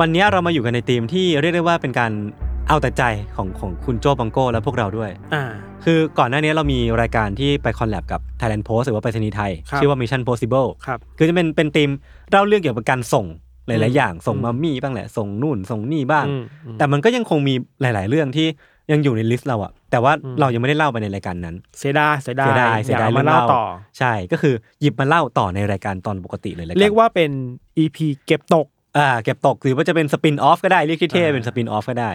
วันนี้เรามาอยู่กันในธีมที่เรียกได้ว่าเป็นการเอาแต่ใจของของคุณโจบังโก้และพวกเราด้วย อ่า คือก่อนหน้านี้เรามีรายการที่ไป collab กับ Thailand Post หรือว่าไปรษณีย์ไทย ครับ ชื่อว่า Mission Possible ครับ คือจะเป็นเป็นธีมเล่าเรื่องเกี่ยวกับการส่งหลายๆอย่างอืม ส่งอืมมัมมี่บ้างแหละ ส่งนู่น ส่งนี่บ้าง อืมอืม แต่มันก็ยังคงมีหลาย ๆ เรื่องที่ยังอยู่ใน list เราอะแต่ว่าอืมเรายังไม่ได้เล่าไปในรายการนั้น เสียดายเสียดายเสียดายเสียดายอมมาเรื่องเล่าเล่า ต่อ ใช่ ก็คือหยิบมาเล่าต่อในรายการตอนปกติเลยละนเรียกว่าเป็น EP เก็บตก อ่าเก็บตกหรือว่าจะเป็นสปินออฟก็ได้เรียกที่เท่อ่าเป็นสปินออฟก็ได้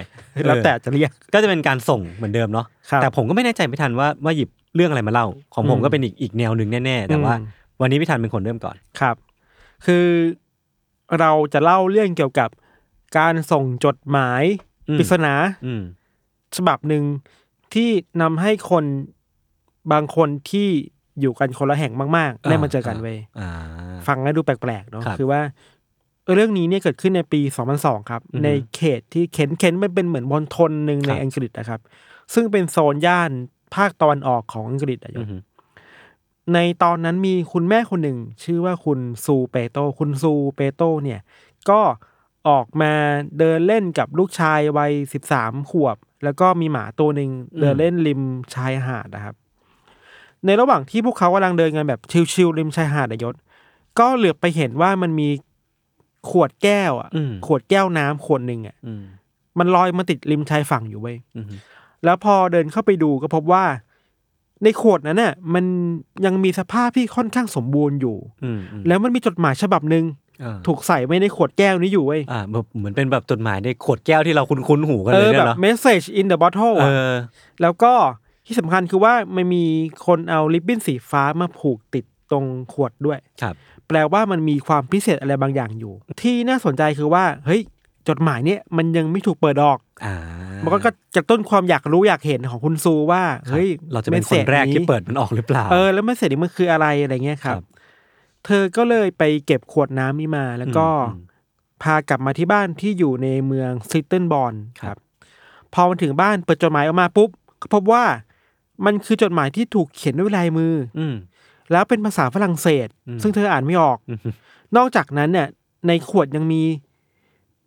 แล้วแต่เออจะเรียกก็จะเป็นการส่งเหมือนเดิมเนาะครับแต่ผมก็ไม่แน่ใจไม่ทันว่าว่าหยิบเรื่องอะไรมาเล่า ของผมอืมก็เป็นอีกอีกแนวหนึ่งแน่ๆแต่ว่าอืมวันนี้พี่ทันเป็นคนเริ่มก่อนครับ คือเราจะเล่าเรื่องเกี่ยวกับการส่งจดหมายอืมปริศนาอืมฉบับหนึ่งที่นำให้คนบางคนที่อยู่กันคนละแห่งมาก ๆ ได้มาเจอกันเว้ยอ่าฟังแล้วดูแปลกๆเนาะครับคือว่า เรื่องนี้เนี่ยเกิดขึ้นในปี 2002 ครับอือฮึในเขตที่เข็นเข็นมันเป็นเหมือนมณฑลหนึ่งในครับอังกฤษนะครับ ซึ่งเป็นโซนย่านภาคตะวันออกของอังกฤษอะอือฮึในตอนนั้นมีคุณแม่คนหนึ่ง ชื่อว่าคุณซูเปโต คุณซูเปโตเนี่ย ก็ออกมาเดินเล่นกับลูกชายวัย13ขวบ แล้วก็มีหมาตัวหนึ่งเดินเล่นริมชายหาดนะครับ ในระหว่างที่พวกเขากำลังเดินกันแบบชิลๆริมชายหาดอะยศ ก็เหลือบไปเห็นว่ามันมี ขวดแก้วอะอืมขวดแก้วน้ำขวดหนึ่งอะอืมมันลอยมาติดริมชายฝั่งอยู่เว้ยอืมแล้วพอเดินเข้าไปดูก็พบว่า ในขวดนั้นน่ะ มันยังมีสภาพที่ค่อนข้างสมบูรณ์อยู่อืมอืมแล้วมันมีจดหมายฉบับหนึ่งอ่าถูกใส่ไว้ในขวดแก้วนี้อยู่เว้ยอ่าแบบเหมือนเป็นแบบจดหมายในขวดแก้วที่เราคุ้นๆหูกันเอเลยอเนี่แบยบเนาะ message in the bottle เออะอแล้วก็ที่สำคัญคือว่ามันมีคนเอาริบบิ้นสีฟ้ามาผูกติดตรงขวดด้วยครับ แปลว่ามันมีความพิเศษอะไรบางอย่างอยู่ ที่น่าสนใจคือว่า เฮ้ย จดหมายเนี่ยมันยังไม่ถูกเปิดออกอ่ามันก็กระตุ้นความอยากรู้อยากเห็นของคุณซูว่าครับเฮ้ย เราจะเป็นคนแรกที่เปิดมันออกหรือเปล่า เออ แล้วไม่เสร็จนี่มันคืออะไรอะไรเงี้ยครับครับเธอก็เลยไปเก็บขวดน้ำนี้มา แล้วก็อืมพากลับมาที่บ้านที่อยู่ในเมืองซิตเทิลบอลครับ พอมาถึงบ้านเปิดจดหมายออกมาปุ๊บก็พบว่ามันคือจดหมายที่ถูกเขียนด้วยลายมือ อืม แล้วเป็นภาษาฝรั่งเศสอืมซึ่งเธออ่านไม่ออกอืมนอกจากนั้นเนี่ย ในขวดยังมี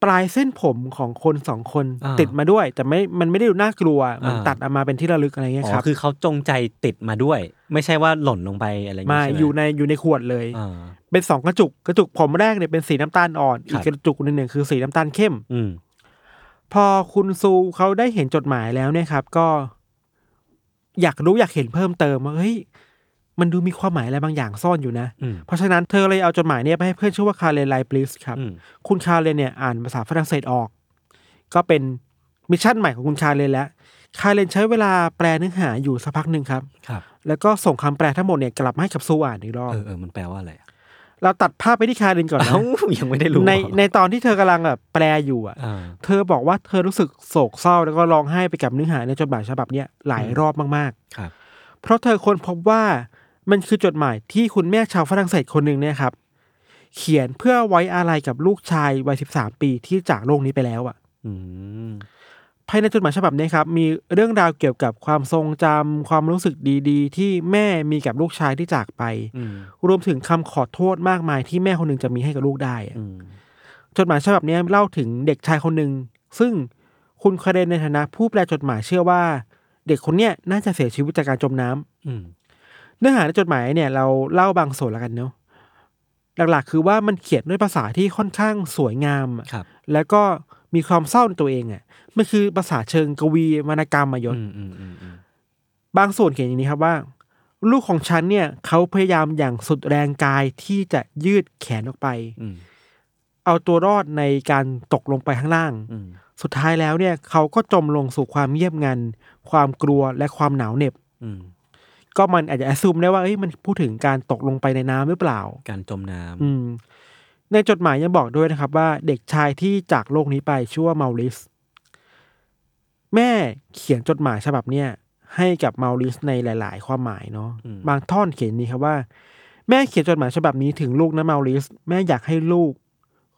ปลายเส้นผมของคนสองคนอ่าติดมาด้วย แต่ไม่ มันไม่ได้ดูน่ากลัว มันอ่าตัดออกมาเป็นที่ระลึกอะไรเงี้ยอ๋อครับคือเขาจงใจติดมาด้วย ไม่ใช่ว่าหล่นลงไปอะไรอย่างมาเงี้ยใช่ไหมอยู่ในอยู่ในขวดเลยอ่าเป็นสองกระจุกกระจุกผมแรกเนี่ยเป็นสีน้ำตาลอ่อนครับอีกกระจุกหนึ่งเนี่ยคือสีน้ำตาลเข้ม อืมพอคุณซูเขาได้เห็นจดหมายแล้วเนี่ยครับ ก็ อยากรู้อยากเห็นเพิ่มเติมว่าเฮ้ย มันดูมีความหมายอะไรบางอย่างซ่อนอยู่นะอืมเพราะฉะนั้นเธอเลยเอาจดหมายเนี่ยไปให้เพื่อนชื่อว่าคาร์เลนไลบลิสครับอืมคุณคาร์เลนเนี่ยอ่านภาษาฝรั่งเศสออก ก็เป็น mission ใหม่ของคุณคาร์เลนแล้ว คาร์เลนใช้เวลาแปลเนื้อหาอยู่สักพักหนึ่งครับครับ แล้วก็ส่งคำแปลทั้งหมดเนี่ยกลับมาให้กับซูอ่านอีกรอบ เออเออมันแปลว่าอะไรอะเราตัดภาพไปที่คาร์เลนก่อนนะเอ้ายังไม่ได้รู้ ในในตอนที่เธอกำลังแบบแปลอยู่อะอ่าเธอบอกว่าเธอรู้สึกโศกเศร้าแล้วก็ร้องไห้ไปกับเนื้อหาในจดหมายฉบับเนี้ยหลายรอบมากครับๆเพราะเธอค้นพบว่า มันคือจดหมายที่คุณแม่ชาวฝรั่งเศสคนหนึ่งเนี่ยครับ เขียนเพื่อไว้อาลัยกับลูกชายวัยสิบสามปีที่จากโลกนี้ไปแล้วอะอืมภายในจดหมายฉบับนี้ครับ มีเรื่องราวเกี่ยวกับความทรงจำความรู้สึกดีๆ ที่แม่มีกับลูกชายที่จากไปอืมรวมถึงคำขอโทษมากมายที่แม่คนหนึ่งจะมีให้กับลูกได้อะอืมจดหมายฉบับนี้เล่าถึงเด็กชายคนหนึ่งซึ่งคุณคาเรนในฐานะผู้แปลจดหมายเชื่อว่า เด็กคนเนี้ยน่าจะเสียชีวิตจากการจมน้ำอืม เนื้อหาในจดหมายเนี่ยเราเล่าบางส่วนแล้วกันเนาะหลักๆ คือว่ามันเขียนด้วยภาษาที่ค่อนข้างสวยงามอะครับ แล้วก็มีความเศร้าในตัวเองอะมันคือภาษาเชิงกวีวรรณกรรมมายศอืมอืมอืมอืมบางส่วนเขียนอย่างนี้ครับว่า ลูกของฉันเนี่ยเขาพยายามอย่างสุดแรงกายที่จะยืดแขนออกไปอืมเอาตัวรอดในการตกลงไปข้างล่างอืมสุดท้ายแล้วเนี่ย เขาก็จมลงสู่ความเงียบงัน ความกลัวและความหนาวเหน็บอืม ก็มันอาจจะแอสซูมได้ว่าเอ้ยมันพูดถึงการตกลงไปในน้ำหรือเปล่า การจมน้ำอืม ในจดหมายยังบอกด้วยนะครับ ว่าเด็กชายที่จากโลกนี้ไปชื่อว่าเมาริส แม่เขียนจดหมายฉบับเนี้ยให้กับเมาริสในหลาย ๆ ความหมายเนาะอืมบางท่อนเขียนนี้ครับว่า แม่เขียนจดหมายฉบับนี้ถึงลูกนะเมาริส แม่อยากให้ลูก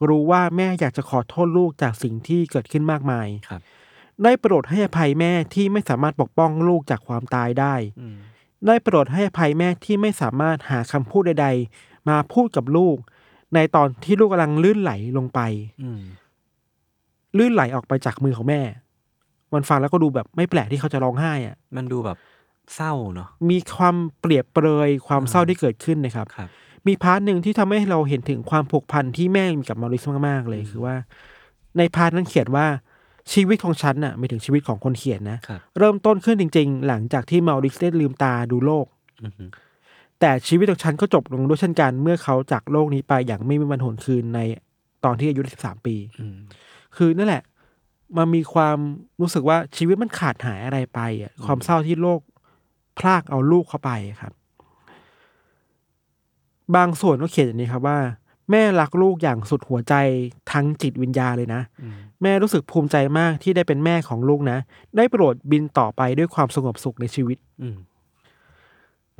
รู้ว่าแม่อยากจะขอโทษลูกจากสิ่งที่เกิดขึ้นมากมายครับ ได้โปรดให้อภัยแม่ที่ไม่สามารถปกป้องลูกจากความตายได้อืม ได้โปรดให้อภัยแม่ที่ไม่สามารถหาคำพูดใด ๆ มาพูดกับลูก ในตอนที่ลูกกำลังลื่นไหลลงไปอืมลื่นไหลออกไปจากมือของแม่ มันฟังแล้วก็ดูแบบไม่แปลกที่เขาจะร้องไห้อะมันดูแบบเศร้าเนาะมีความเปรียบเปรยความเศร้าที่เกิดขึ้นนะครับครับมี part หนึ่งที่ทำให้เราเห็นถึงความผูกพันที่แม่มีกับมาริสมากๆเลยคือว่า ในพาร์ทนั้นเขียนว่า ชีวิตของฉันน่ะไม่ถึงชีวิตของคนเขียนนะ ครับ เริ่มต้นขึ้นจริง ๆ หลังจากที่มาริสได้ลืมตาดูโลก อือฮึแต่ชีวิตของฉันก็จบลงด้วยเช่นกันเมื่อเขาจากโลกนี้ไปอย่างไม่มีวันหวนคืนในตอนที่อายุ13ปี อืมคือนั่นแหละ มันมีความรู้สึกว่าชีวิตมันขาดหายอะไรไปอะความเศร้าที่โลกพลากเอาลูกเข้าไปครับ บางส่วนก็เขียนอย่างนี้ครับว่า แม่รักลูกอย่างสุดหัวใจทั้งจิตวิญญาณเลยนะอืมแม่รู้สึกภูมิใจมากที่ได้เป็นแม่ของลูกนะ ได้โปรดบินต่อไปด้วยความสงบสุขในชีวิตอืม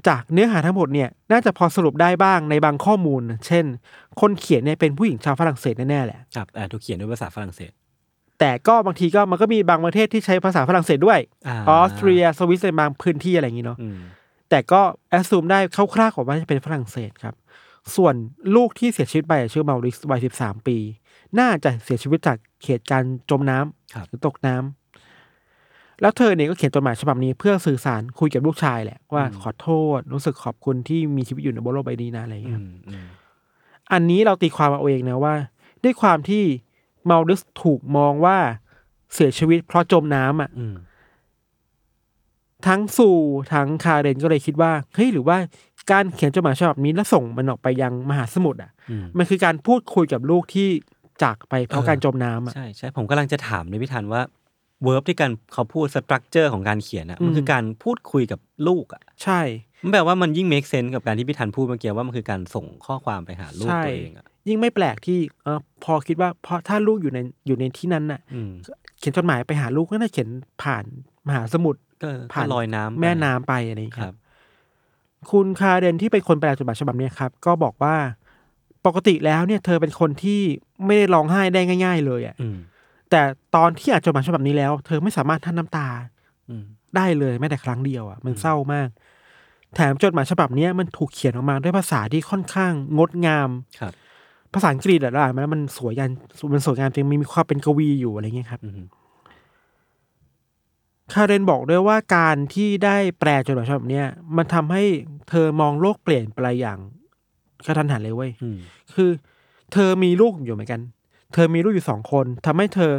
จากเนื้อหาทั้งหมดเนี่ยน่าจะพอสรุปได้บ้างในบางข้อมูล เช่น คนเขียนเนี่ยเป็นผู้หญิงชาวฝรั่งเศสแน่ๆแหละครับแต่ถูกเขียนด้วยภาษาฝรั่งเศส แต่ก็บางทีก็มันก็มีบางประเทศที่ใช้ภาษาฝรั่งเศสด้วยอ่าออสเตรียสวิตในบางพื้นที่อะไรอย่างนี้เนาะอืมแต่ก็แอสซูมได้คร่าวๆกว่าจะเป็นฝรั่งเศสครับ ส่วนลูกที่เสียชีวิตไปชื่อเมาริสวัยสิบสามปี น่าจะเสียชีวิตจากเหตุการณ์จมน้ำครับหรือตกน้ำแล้วเธอเนี่ยก็เขียนจดหมายฉบับนี้เพื่อสื่อสารคุยกับลูกชายแหละว่าขอโทษรู้สึกขอบคุณที่มีชีวิตอยู่ในบนโลกใบนี้นะอะไรอย่างอืเงี้ยมอืมอันนี้เราตีความเอาเองนะว่า ด้วยความที่เมาริสถูกมองว่าเสียชีวิตเพราะจมน้ำอะอืมทั้งซูทั้งคาเรนก็เลยคิดว่าเฮ้ยหรือว่า การเขียนจดหมายฉบับนี้แล้วส่งมันออกไปยังมหาสมุทรอะอืมมันคือการพูดคุยกับลูกที่จากไปเพราะเออการจมน้ำอะใช่ใช่ผมกำลังจะถามในพี่ธันว่า verb ที่การเขาพูด structure ของการเขียนอะมันอืมคือการพูดคุยกับลูกอะใช่มันแปลว่ามันยิ่ง make sense กับการที่พี่ธันพูดเมื่อกี้ว่ามันคือการส่งข้อความไปหาลูกใช่ตัวเองอะยิ่งไม่แปลกที่เออพอคิดว่าเพราะถ้าลูกอยู่ในอยู่ในที่นั้นน่ะอืมเขียนจดหมายไปหาลูกก็น่าเขียนผ่านมหาสมุทรก็ผ่านก็ลอยน้ำไปแม่น้ำไปอะไรอย่างเงี้ยคครัรับบ คุณคาเรนที่เป็นคนแปลจดหมายฉบับเนี้ยครับ ก็บอกว่าปกติแล้วเนี่ย เธอเป็นคนที่ไม่ได้ร้องไห้ได้ง่าย ๆ เลยอะอืมแต่ตอนที่อ่านจดหมายฉบับนี้แล้ว เธอไม่สามารถท่านน้ำตาอืมได้เลยแม้แต่ครั้งเดียวอะมันเศร้ามาก แถมจดหมายฉบับเนี้ยมันถูกเขียนออกมาด้วยภาษาที่ค่อนข้างงดงามครับภาษาอังกฤษอะเราอ่านมาแล้วมันสวยกันมันสวยงามจริงมีความเป็นกวีอยู่อะไรเงี้ยครับอืม คาเรนบอกด้วยว่าการที่ได้แปลจดหมายฉบับเนี้ยมันทำให้เธอมองโลกเปลี่ยนไปอย่างกะทันหันเลยเว้ยอืมคือ เธอมีลูกอยู่เหมือนกัน เธอมีลูกอยู่สองคนทำให้เธอ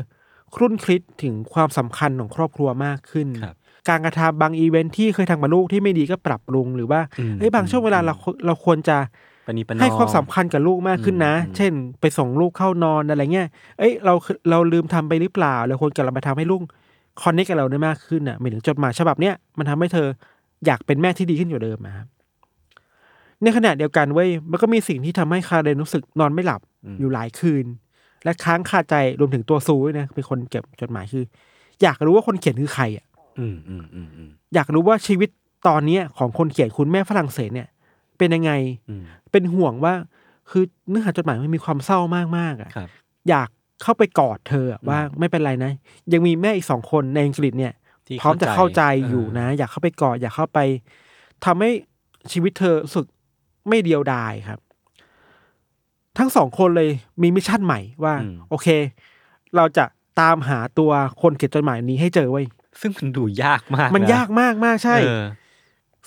ครุ่นคิดถึงความสำคัญของครอบครัวมากขึ้นครับการกระทำบางอีเวนท์ที่เคยทำกับลูกที่ไม่ดีก็ปรับปรุงหรือว่าอืมเอ้ยบางช่วงเวลาเราเราควรจะปณิปนอให้ความสำคัญกับลูกมากขึ้นนะอืมเช่น ไปส่งลูกเข้านอนอะไรเงี้ย เอ้ยเราเราลืมทำไปหรือเปล่าเราควรกลับมาทำให้ลูก คอนเนคกับเราได้มากขึ้นอะหมายถึงจดหมายฉบับเนี้ยมันทำให้เธออยากเป็นแม่ที่ดีขึ้นอยู่าเดิมอะครับในขณะเดียวกันเว้ยมันก็มีสิ่งที่ทำให้คาเรนรู้สึกนอนไม่หลับอืมอยู่หลายคืน และค้างคาใจรวมถึงตัวซูด้วยนะเป็นคนเก็บจดหมายคือ อยากรู้ว่าคนเขียนคือใครอะอืมอืมอืมอืมอยากรู้ว่าชีวิตตอนเนี้ยของคนเขียนคุณแม่ฝรั่งเศสเนี่ย เป็นยังไงอืมเป็นห่วงว่าคือเนื้อหาจดหมายมันมีความเศร้ามากมากๆอะครับอยาก เข้าไปกอดเธออะว่าไม่เป็นไรนะ ยังมีแม่อีกสองคนในอังกฤษเนี่ยที่พร้อมจะเข้าใจอยู่เนะ อยากเข้าไปกอดอยากเข้าไปทำให้ชีวิตเธอรู้สึกไม่เดียวดายครับ ทั้งสองคนเลยมี mission ใหม่ว่าอืมโอเค เราจะตามหาตัวคนเขียนจดหมายนี้ให้เจอไว้ยซึ่งมันดูยากมาก มันนะยากมากมากใช่เออ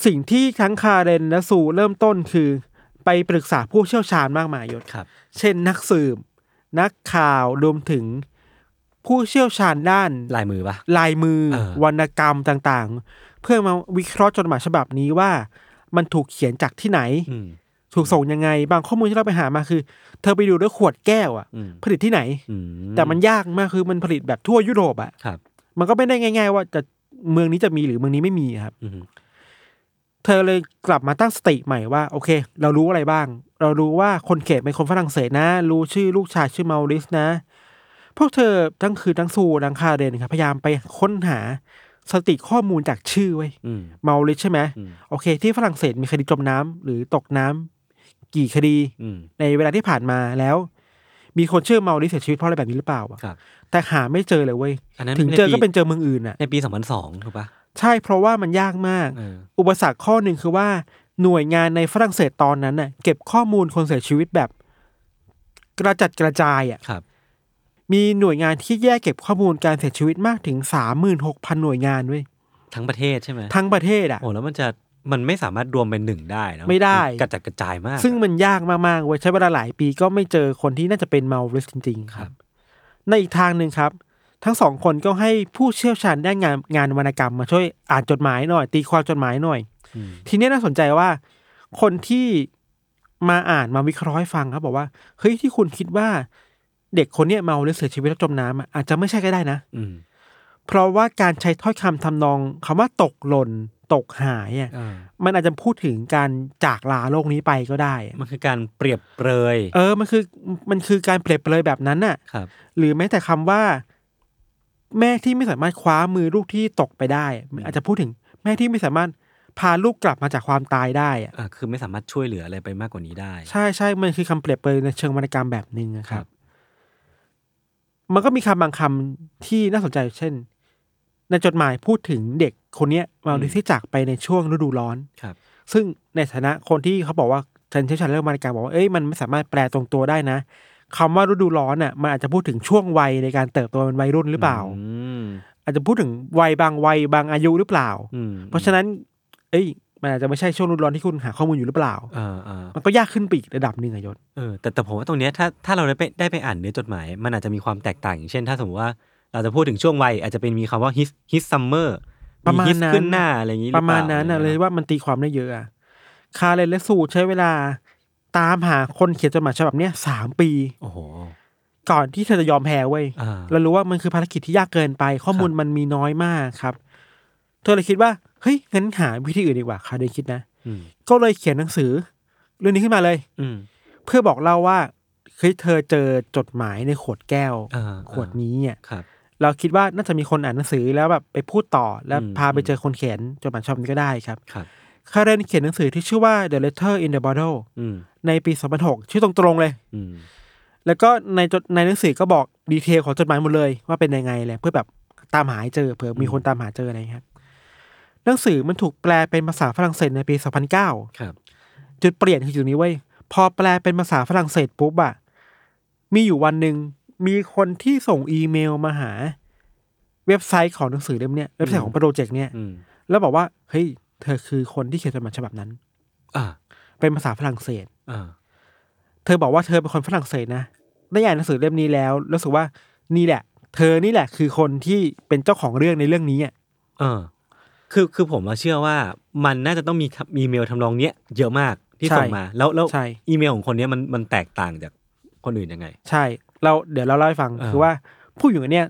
สิ่งที่ทั้งคาเรนและซูเริ่มต้นคือ ไปปรึกษาผู้เชี่ยวชาญมากมายยศครับ เช่นนักสืบ นักข่าวรวมถึงผู้เชี่ยวชาญด้านลายมือปะลายมือเออวรรณกรรมต่างๆ เพื่อมาวิเคราะห์จดหมายฉบับนี้ว่า มันถูกเขียนจากที่ไหนอืมถูกส่งยังไง บางข้อมูลที่เราไปหามาคือ เธอไปดูด้วยขวดแก้วอะอืมผลิตที่ไหนอืแต่มันยากมากคือมันผลิตแบบทั่วยุโรปอะครับมันก็ไม่ได้ง่าย ๆ ว่าจะเมืองนี้จะมีหรือเมืองนี้ไม่มีครับอืม เธอเลยกลับมาตั้งสติใหม่ว่าโอเค เรารู้อะไรบ้าง เรารู้ว่าคนเขตเป็นคนฝรั่งเศสนะ รู้ชื่อลูกชายชื่อเมาริสนะ พวกเธอทั้งคือทั้งซูทั้งคาเรนครับพยายามไปค้นหาสถิติข้อมูลจากชื่อไว้ยอืมเมาริสใช่ไหมอืมโอเค ที่ฝรั่งเศสมีคดีจมน้ำหรือตกน้ำกี่คดีอืมในเวลาที่ผ่านมาแล้ว มีคนชื่อเมาริสเสียชีวิตเพราะอะไรแบบนี้หรือเปล่าอะครับแต่หาไม่เจอเลยเว้ยอันนั้นถึงเจอในปีก็เป็นเจอเมืองอื่นอะในปีสองพันสองถูกปะ ใช่เพราะว่ามันยากมากเอออุปสรรคข้อหนึ่งคือว่าหน่วยงานในฝรั่งเศสตอนนั้นน่ะ เก็บข้อมูลคนเสียชีวิตแบบ กระจัดกระจายอะครับ มีหน่วยงานที่แยกเก็บข้อมูลการเสียชีวิตมากถึงสามหมื่นหกพันหน่วยงานเว้ยทั้งประเทศใช่ไหมทั้งประเทศอะโอ้แล้วมันจะมันไม่สามารถรวมเป็นหนึ่งได้เนอะไม่ได้กระจัดกระจายมาก ซึ่งมันยากมากๆเว้ยใช้เวลาหลายปีก็ไม่เจอคนที่น่าจะเป็นเมาริสจริง ๆ ครับ ในอีกทางหนึ่งครับ ทั้งสองคนก็ให้ผู้เชี่ยวชาญด้านงานงานวรรณกรรมมาช่วยอ่านจดหมายหน่อย ตีความจดหมายหน่อยอืมทีนี้น่าสนใจว่า คนที่มาอ่านมาวิเคราะห์ให้ฟังครับบอกว่าเฮ้ยที่คุณคิดว่า เด็กคนเนี้ยเมาหรือเสียชีวิตแล้วจมน้ำอะอาจจะไม่ใช่ก็ได้นะ อืมเพราะว่าการใช้ถ้อยคำทำนองคำว่าตกหล่นตกหายอะเออมันอาจจะพูดถึงการจากลาโลกนี้ไปก็ได้อะมันคือการเปรียบเปรย เออ มันคือมันคือการเปรียบเปรยแบบนั้นน่ะครับ หรือแม้แต่คำว่า แม่ที่ไม่สามารถคว้ามือลูกที่ตกไปได้มันอาจจะพูดถึงแม่ที่ไม่สามารถพาลูกกลับมาจากความตายได้อะอ่าคือไม่สามารถช่วยเหลืออะไรไปมากกว่านี้ได้ ใช่ใช่มันคือคำเปรียบเปรยในเชิงวรรณกรรมแบบหนึ่งอะคครัรับบมันก็มีคำบางคำที่น่าสนใจเช่น ในจดหมายพูดถึงเด็กคนเนี้ยมาดิที่จากไปในช่วงฤดูร้อนครับ ซึ่งในฐานะคนที่เขาบอกว่าฉันเชี่ยวชาญเรื่องวรรณกรรมบอกว่าเอ้ยมันไม่สามารถแปลตรงตัวได้นะ คำว่าฤดูร้อนอะมันอาจจะพูดถึงช่วงวัยในการเติบโตเป็นวัยรุ่นหรือเปล่าอืมอาจจะพูดถึงวัยบางวัยบางอายุหรือเปล่าอืมเพราะฉะนั้น เอ้ยมันอาจจะไม่ใช่ช่วงฤดูร้อนที่คุณหาข้อมูลอยู่หรือเปล่าเออเออมันก็ยากขึ้นไปอีกระดับหนึ่งอะยศเออแต่แต่ผมว่าตรงเนี้ยถ้าถ้าเราได้ไปได้ไปอ่านเนื้อจดหมาย มันอาจจะมีความแตกต่างอย่างเช่น ถ้าสมมติว่าเราจะพูดถึงช่วงวัยอาจจะเป็นมีคำว่า his his summer ประมาณ his นั้นขึ้นหน้าอะไรอย่างนี้หปอระเปมาล่ณนั้นอะอเลไรยงี้ว่ามันตีความได้เยอะอะคาเรนและสูใช้เวลา ตามหาคนเขียนจดหมายฉบับเนี้ยสามปี โอ้โห ก่อนที่เธอจะยอมแพ้เว้ยอ่าเรารู้ว่ามันคือภารกิจที่ยากเกินไป ข้อมูลครับมันมีน้อยมากครับ เธอเลยคิดว่าเฮ้ยงั้นหาวิธีอื่นดีกว่าคาเรนคิดนะ อืม ก็เลยเขียนหนังสือ เรื่องนี้ขึ้นมาเลย อืมเพื่อบอกเล่าว่าเฮ้ยเธอเจอจดหมายในขวดแก้ว อ่าขวดนี้อะครับ เราคิดว่าน่าจะมีคนอ่านหนังสือแล้วแบบไปพูดต่อแล้วอืม พาไปเจอคนเขียนจดหมายฉบับนี้ก็ได้ครับ ครับ คาเรนเขียนหนังสือที่ชื่อว่า The Letter in the Bottle อืม ในปี 2006 ชื่อตรงๆเลย อืมแล้วก็ในจดในหนังสือก็บอกดีเทลของจดหมายหมดเลย ว่าเป็นยังไงแหละเพื่อแบบตามหาให้เจอเผื่อมีคนตามหาเจออะไรครับหนังสือมันถูกแปลเป็นภาษาฝรั่งเศสในปี 2009 ครับ จุดเปลี่ยนคืออยู่นี้เว้ยพอแปลเป็นภาษาฝรั่งเศสปุ๊บอะมีอยู่วันหนึ่งมีคนที่ส่งอีเมลมาหา เว็บไซต์ของหนังสือเล่มเนี้ยเว็บไซต์ของโปรเจกต์เนี้ยอืมแล้วบอกว่าเฮ้ยเธอคือคนที่เขียนจดหมายฉบับนั้น อ่าเป็นภาษาฝรั่งเศส อ่าเธอบอกว่าเธอเป็นคนฝรั่งเศสนะได้อ่านหนังสือเล่มนี้แล้วรู้สึกว่านี่แหละ เธอนี่แหละ คือคนที่เป็นเจ้าของเรื่องในเรื่องนี้อะเออ คือคือผมมาเชื่อว่ามันน่าจะต้องมีอีเมลทำนองเนี้ยเยอะมากที่ส่งมา แล้วแล้วใช่อีเมลของคนเนี้ยมันมันแตกต่างจากคนอื่นยังไง ใช่ เราเดี๋ยวเราเล่าให้ฟังอ่าคือว่าผู้หญิงคนเนี้ย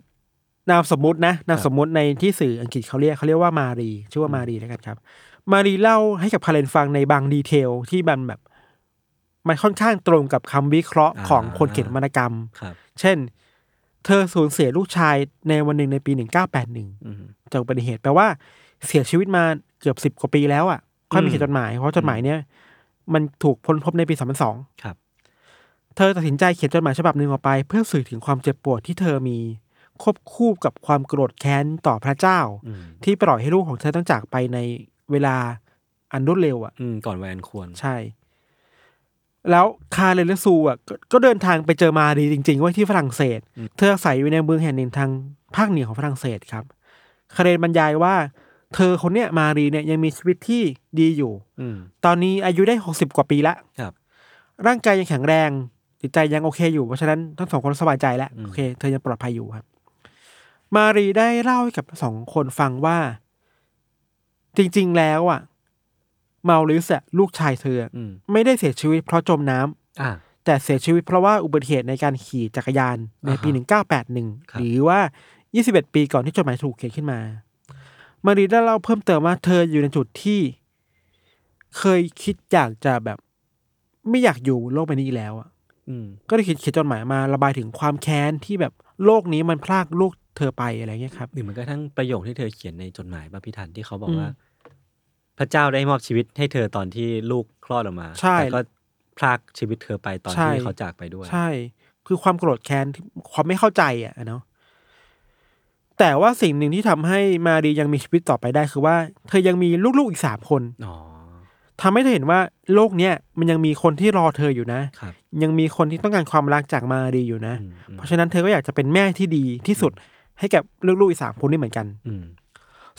นามสมมุตินะนามสมมุติในที่สื่ออังกฤษเขาเรียกเขาเรียกว่ามารีชื่อว่ามารีแล้วกันครับ มารีเล่าให้กับคาเรนฟังในบางดีเทลที่มันแบบ มันค่อนข้างตรงกับคำวิเคราะห์ของคนเขียนวรรณกรรมครับเช่น เธอสูญเสียลูกชายในวันหนึ่งในปี1981อืมจากอุบัติเหตุแปลว่าเสียชีวิตมาเกือบสิบ10กว่าปีแล้วอะ ค่อยมีอืมเขียนจดหมาย เพราะจดหมายเนี้ยมันถูกพ้นพบในปี2002ครับเธอตัดสินใจเขียนจดหมายฉบับหนึ่งออกไป เพื่อสื่อถึงความเจ็บปวดที่เธอมีควบคู่กับความโกรธแค้นต่อพระเจ้าอืมที่ปล่อยให้ลูกของเธอต้องจากไปในเวลาอันรวดเร็วอะอืมก่อนวัยอันควรใช่ แล้วคาเรนและซูอะก็ก็เดินทางไปเจอมารีจริงๆไว้ที่ฝรั่งเศสอืมเธออาศัยอยู่ในเมืองแห่งหนึ่งทางภาคเหนือของฝรั่งเศสครับ คาเรนบรรยายว่า เธอคนเนี้ยมารีเนี่ยยังมีชีวิตที่ดีอยู่อืมตอนนี้อายุได้หกสิบกว่าปีละครับ ร่างกายยังแข็งแรงจิตใจยังโอเคอยู่เพราะฉะนั้นทั้งสองคนสบายใจแล้วโอเค เธอยังปลอดภัยอยู่ครับ มารีได้เล่าให้กับสองคนฟังว่า จริง ๆ แล้วอะ มาริสอะลูกชายเธออะอืม ไม่ได้เสียชีวิตเพราะจมน้ำอ่า แต่เสียชีวิตเพราะว่าอุบัติเหตุในการขี่จักรยานในปี อ่าฮะ1981 ครับ หรือว่า 21 ปีก่อนที่จดหมายถูกเขียนขึ้นมา มารีได้เล่าเพิ่มเติมว่าเธออยู่ในจุดที่ เคยคิดอยากจะแบบ ไม่อยากอยู่บนโลกใบนี้อีกแล้วอะอืม ก็ได้เขียนเขียนจดหมายมาระบายถึงความแค้นที่แบบโลกนี้มันพลากลูกเธอไปอะไรเงี้ยครับ หรือมันก็ทั้งประโยคที่เธอเขียนในจดหมายป่ะพี่ทันที่เขาบอกอืมว่า พระเจ้าได้มอบชีวิตให้เธอตอนที่ลูกคลอดออกมาใช่ แต่ก็พรากชีวิตเธอไปตอนใช่ที่เขาจากไปด้วย ใช่ คือความโกรธแค้นที่ความไม่เข้าใจอะเนาะแต่ว่าสิ่งหนึ่งที่ทำให้มารียังมีชีวิตต่อไปได้คือว่า เธอยังมีลูกๆอีกสามคนอ๋อทำให้เธอเห็นว่าโลกเนี้ยมันยังมีคนที่รอเธออยู่นะครับยังมีคนที่ต้องการความรักจากมารีอยู่นะอืมอืมเพราะฉะนั้นเธอก็อยากจะเป็นแม่ที่ดีที่สุดให้กับลูกๆอีกสามคนนี่เหมือนกันอืม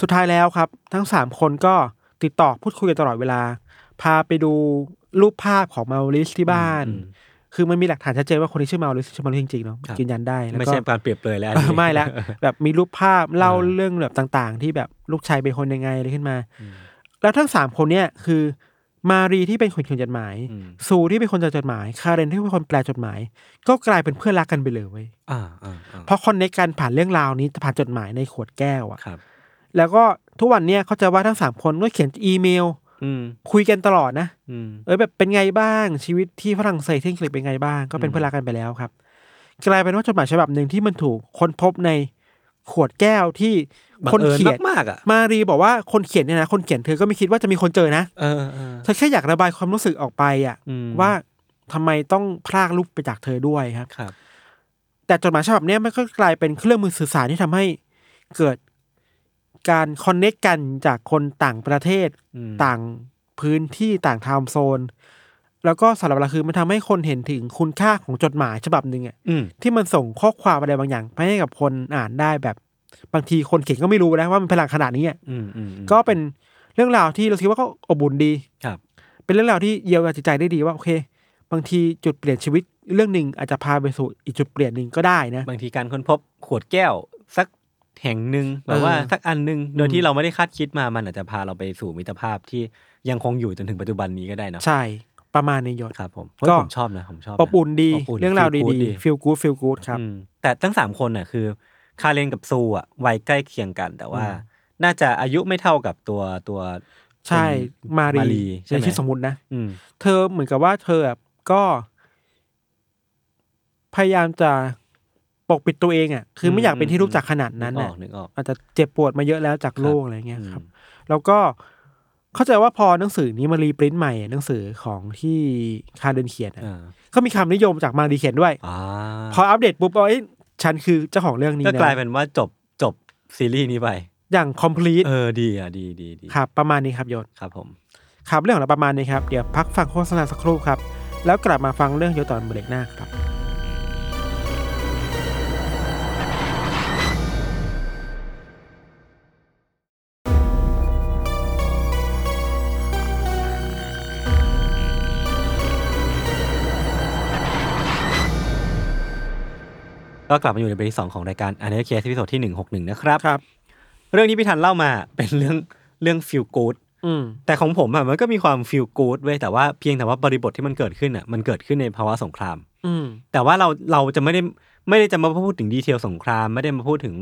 สุดท้ายแล้วครับ ทั้งสามคนก็ ติดต่อพูดคุยกันตลอดเวลา พาไปดูรูปภาพของมาริสที่บ้านอืมคือมันมีหลักฐานชัดเจนว่าคนที่ชื่อมาริสชื่อมาริสจริงๆเนาะครับยืนยันได้แล้วไม่ก็ใช่การเปรียบเปรยแล้วอันเอนี้อไม่ละแบบมีรูปภาพเล่าอ่าเรื่องแบบต่างๆ ที่แบบลูกชายเป็นคนยังไงอะไรขึ้นมาอืมแล้วทั้งสามคนเนี่ยคือมารีที่เป็นคนเขียนจดหมายอืมซูที่เป็นคนจดจดหมาย คาเรนที่เป็นคนแปลจดหมาย ก็กลายเป็นเพื่อนรักกันไปเลยเว้ยอ่าอ่าอ่าเพราะคอนเนคกันผ่านเรื่องราวนี้ผ่านจดหมายในขวดแก้วอะครับแล้วก็ ทุกวันเนี่ยเขาใจะว่าทั้งสามคนก็เขียนอีเมลอืมคุยกันตลอดนะอืมเออแบบเป็นไงบ้างชีวิตที่ฝรั่งเศสที่อังกฤษเป็นไงบ้าง ก็เป็นอืมเพื่อนรักกันไปแล้วครับ กลายเป็นว่าจดหมายฉบับหนึ่งที่มันถูกค้นพบในขวดแก้วที่บังคนเอิญเขียนมากๆอะมารีบอกว่าคนเขียนเนี่ยนะคนเขียนเธอก็ไม่คิดว่าจะมีคนเจอนะเออเออเธอแค่อยากระบายความรู้สึกออกไปอะอืมว่าทำไมต้องพรากลูกไปจากเธอด้วยครับครับ แต่จดหมายฉบับเนี้ยมันก็กลายเป็นเครื่องมือสื่อสารที่ทำให้เกิด การคอนเน็กกันจากคนต่างประเทศอืมต่างพื้นที่ต่างไทม์โซน แล้วก็สำหรับเราคือมันทำให้คนเห็นถึงคุณค่าของจดหมายฉบับหนึ่งอะอืมที่มันส่งข้อความอะไรบางอย่างไปให้กับคนอ่านได้แบบบางทีคนเขียนก็ไม่รู้นะว่ามันพลังขนาดนี้อะอืมอืมอืมก็เป็นเรื่องราวที่เราคิดว่าก็อบอุ่นดีครับ เป็นเรื่องราวที่เยียวยาจิตใจได้ดีว่าโอเค บางทีจุดเปลี่ยนชีวิตเรื่องหนึ่งอาจจะพาไปสู่อีกจุดเปลี่ยนหนึ่งก็ได้นะ บางทีการค้นพบขวดแก้วสัก แห่งหนึ่งแบบว่าเออสักอันหนึ่งโดยอืที่มเราไม่ได้คาดคิดมามันอาจจะพาเราไปสู่มิตรภาพที่ยังคงอยู่จนถึงปัจจุบันนี้ก็ได้นะใช่ประมาณในยศครับผมก็เฮ้ยผมชอบนะผมชอบนะอบอุ่นดีอบอุ่นเรื่องราว feel good ดีๆ feel good feel good ครับอืมแต่ทั้งสามคนน่ะคือ คาเรนกับซูอะวัยใกล้เคียงกัน แต่ว่าอืมน่าจะอายุไม่เท่ากับตัวตัวใช่คุณมารีใช่ไหมในชื่อสมมุตินะอืมเธอเหมือนกับว่าเธออะก็ พยายามจะ ปกปิดตัวเองอะคือไม่อยากเป็นที่รู้จักขนาดนั้นนึกอน่ะอกนึกออกอาจจะเจ็บปวดมาเยอะแล้วจากโลกครับอะไรเงี้ยครับอืมแล้วก็เข้าใจว่าพอหนังสือนี้มารีปริ้นท์ใหม่หนังสือของที่คาร์เดนเขียนอะอ่าก็มีคำนิยมจากมารีเขียนด้วยอ่าพออัปเดตปุ๊บว่าเอ้ยฉันคือเจ้าของเรื่องนี้ก็นะกลายเป็นว่าจบจบซีรีส์นี้ไปอย่าง complete เออดีอะดีดีดีครับประมาณนี้ครับยศครับผมครับเรื่องของเราประมาณนี้ครับ เดี๋ยวพักฟังโฆษณาสักครู่ครับ แล้วกลับมาฟังเรื่องยศตอนเบรกหน้าครับ ก็กลับมาอยู่ในเบรกที่สองของรายการ Untitled Case episode ที่หนึ่งหกหนึ่งนะครับครับ เรื่องนี้พี่ทันเล่ามาเป็นเรื่องเรื่อง feel good อืมแต่ของผมอะมันก็มีความ feel good เว้ยแต่ว่าเพียงแต่ว่าบริบทที่มันเกิดขึ้นอะมันเกิดขึ้นในภาวะสงครามอืมแต่ว่าเราเราจะไม่ได้ไม่ได้จะมาพูดถึง detail สงคราม ไม่ได้มาพูดถึง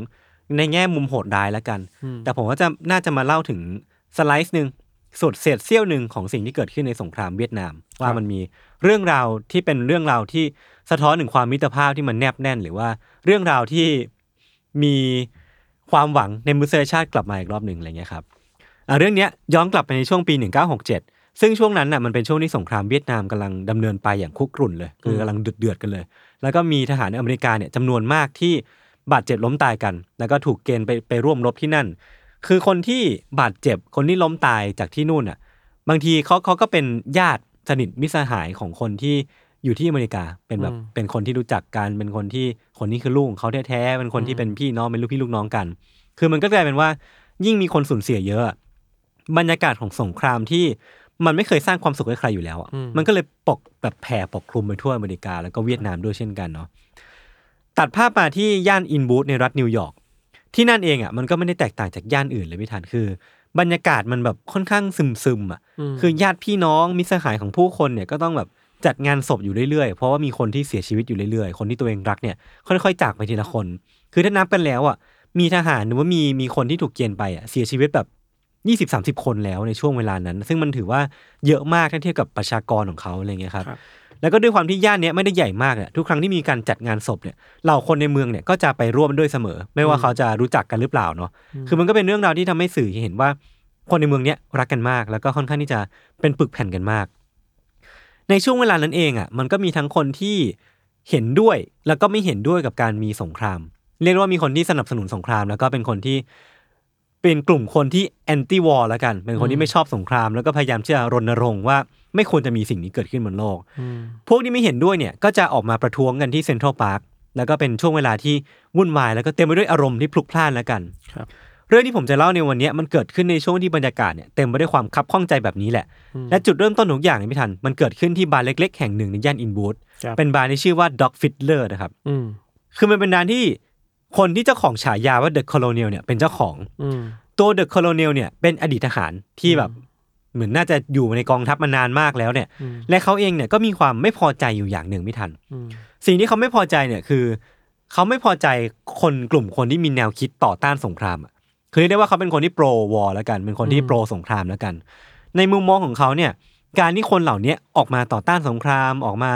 ในแง่มุมโหดร้ายแล้วกันอืมแต่ผมว่าจะน่าจะมาเล่าถึง slice หนึ่ง ส่วนเศษเสี้ยวหนึ่งของสิ่งที่เกิดขึ้นในสงครามเวียดนาม ว่ามันมีเรื่องราวที่เป็นเรื่องราวที่สะท้อนถึงความมิตรภาพที่มันแนบแน่น หรือว่าเรื่องราวที่มีความหวังในมนุษยชาติกลับมาอีกรอบหนึ่งอะไรเงี้ยครับอะเรื่องเนี้ยย้อนกลับไปในช่วงปี 1967 ซึ่งช่วงนั้นน่ะมันเป็นช่วงที่สงครามเวียดนามกำลังดำเนินไปอย่างคุกรุ่นเลย คือกำลังเดือดเดือดๆกันเลย แล้วก็มีทหารอเมริกาเนี่ยจำนวนมากที่บาดเจ็บล้มตายกัน แล้วก็ถูกเกณฑ์ไปไปร่วมรบที่นั่น คือคนที่บาดเจ็บคนที่ล้มตายจากที่นู่นอะ บางทีเขาเขาก็เป็นญาติสนิทมิตรสหายของคนที่อยู่ที่อเมริกาเป็นแบบอืมเป็นคนที่รู้จักกันเป็นคนที่คนนี้คือลูกของเขาแท้ๆเป็นคนที่เป็นพี่น้องเป็นลูกพี่ลูกน้องกัน คือมันก็กลายเป็นว่า ยิ่งมีคนสูญเสียเยอะอะบรรยากาศของสงครามที่มันไม่เคยสร้างความสุขให้ใครอยู่แล้วอะอืมมันก็เลยปกแบบแผ่ปกคลุมไปทั่วอเมริกาแล้วก็เวียดนามด้วยเช่นกันเนาะตัดภาพมาที่ย่านอินวูดในรัฐนิวยอร์ก ที่นั่นเองอะมันก็ไม่ได้แตกต่างจากย่านอื่นเลยพี่ทันคือ บรรยากาศมันแบบค่อนข้างซึมซึมๆอะมคือญาติพี่น้องมิตรสหายของผู้คนเนี่ยก็ต้องแบบจัดงานศพอยู่เรื่อยๆ เพราะว่ามีคนที่เสียชีวิตอยู่เรื่อยๆ คนที่ตัวเองรักเนี่ยค่อยๆ จากไปทีละคน คือถ้านับกันแล้วอะมีทหารหรือว่ามีมีคนที่ถูกเกณฑ์ไปอะเสียชีวิตแบบยี่สิบสามสิบคนแล้วในช่วงเวลานั้น ซึ่งมันถือว่าเยอะมากถ้าเทียบกับประชากรของเขาอะไรเงี้ยครับครับ แล้วก็ด้วยความที่ย่านเนี้ยไม่ได้ใหญ่มากเนี่ยทุกครั้งที่มีการจัดงานศพเนี่ยเหล่าคนในเมืองเนี่ยก็จะไปร่วมด้วยเสมอ ไม่ว่าเขาจะรู้จักกันหรือเปล่าเนาะคือมันก็เป็นเรื่องราวที่ทำให้สื่อเห็นว่า คนในเมืองเนี้ยรักกันมาก แล้วก็ค่อนข้างที่จะเป็นปึกแผ่นกันมาก ในช่วงเวลานั้นเองอะมันก็มีทั้งคนที่เห็นด้วยแล้วก็ไม่เห็นด้วยกับการมีสงคราม เรียกได้ว่ามีคนที่สนับสนุนสงคราม แล้วก็เป็นคนที่เป็นกลุ่มคนที่แอนตี้วอร์แล้วกัน เป็นคนที่ไม่ชอบสงคราม แล้วก็พยายามที่จะรณรงค์ว่า ไม่ควรจะมีสิ่งนี้เกิดขึ้นบนโลกอืมพวกที่ไม่เห็นด้วยเนี่ยก็จะออกมาประท้วงกันที่เซ็นทรัลพาร์คแล้วก็เป็นช่วงเวลาที่วุ่นวายแล้วก็เต็มไปด้วยอารมณ์ที่พลุกพล่านแล้วกันครับเรื่องที่ผมจะเล่าในวันเนี้ยมันเกิดขึ้นในช่วงที่บรรยากาศเนี่ยเต็มไปด้วยความคับข้องใจแบบนี้แหละอืมและจุดเริ่มต้นของทุกอย่างเนี่ยพี่ทัน มันเกิดขึ้นที่บาร์เล็ก ๆ แห่งหนึ่งในย่านอินบูธครับเป็นบาร์ที่ชื่อว่า Dog Fiddler นะครับอืมคือมันเป็นร้านที่คนที่เจ้าของฉายาว่า The Colonial เนี่ยเป็นเจ้าของอืมตัว The Colonial เนี่ยเป็นอดีตทหารที่แบบ เหมือนน่าจะอยู่ในกองทัพมานานมากแล้วเนี่ยอืมและเขาเองเนี่ยก็มีความไม่พอใจอยู่อย่างหนึ่งพี่ทันอืมสิ่งที่เขาไม่พอใจเนี่ยคือเขาไม่พอใจคนกลุ่มคนที่มีแนวคิดต่อต้านสงครามอะคือเรียกได้ว่าเขาเป็นคนที่โปรวอร์แล้วกัน เป็นคนที่โปรสงครามแล้วกัน ในมุมมองของเขาเนี่ย การที่คนเหล่านี้ออกมาต่อต้านสงคราม ออกมา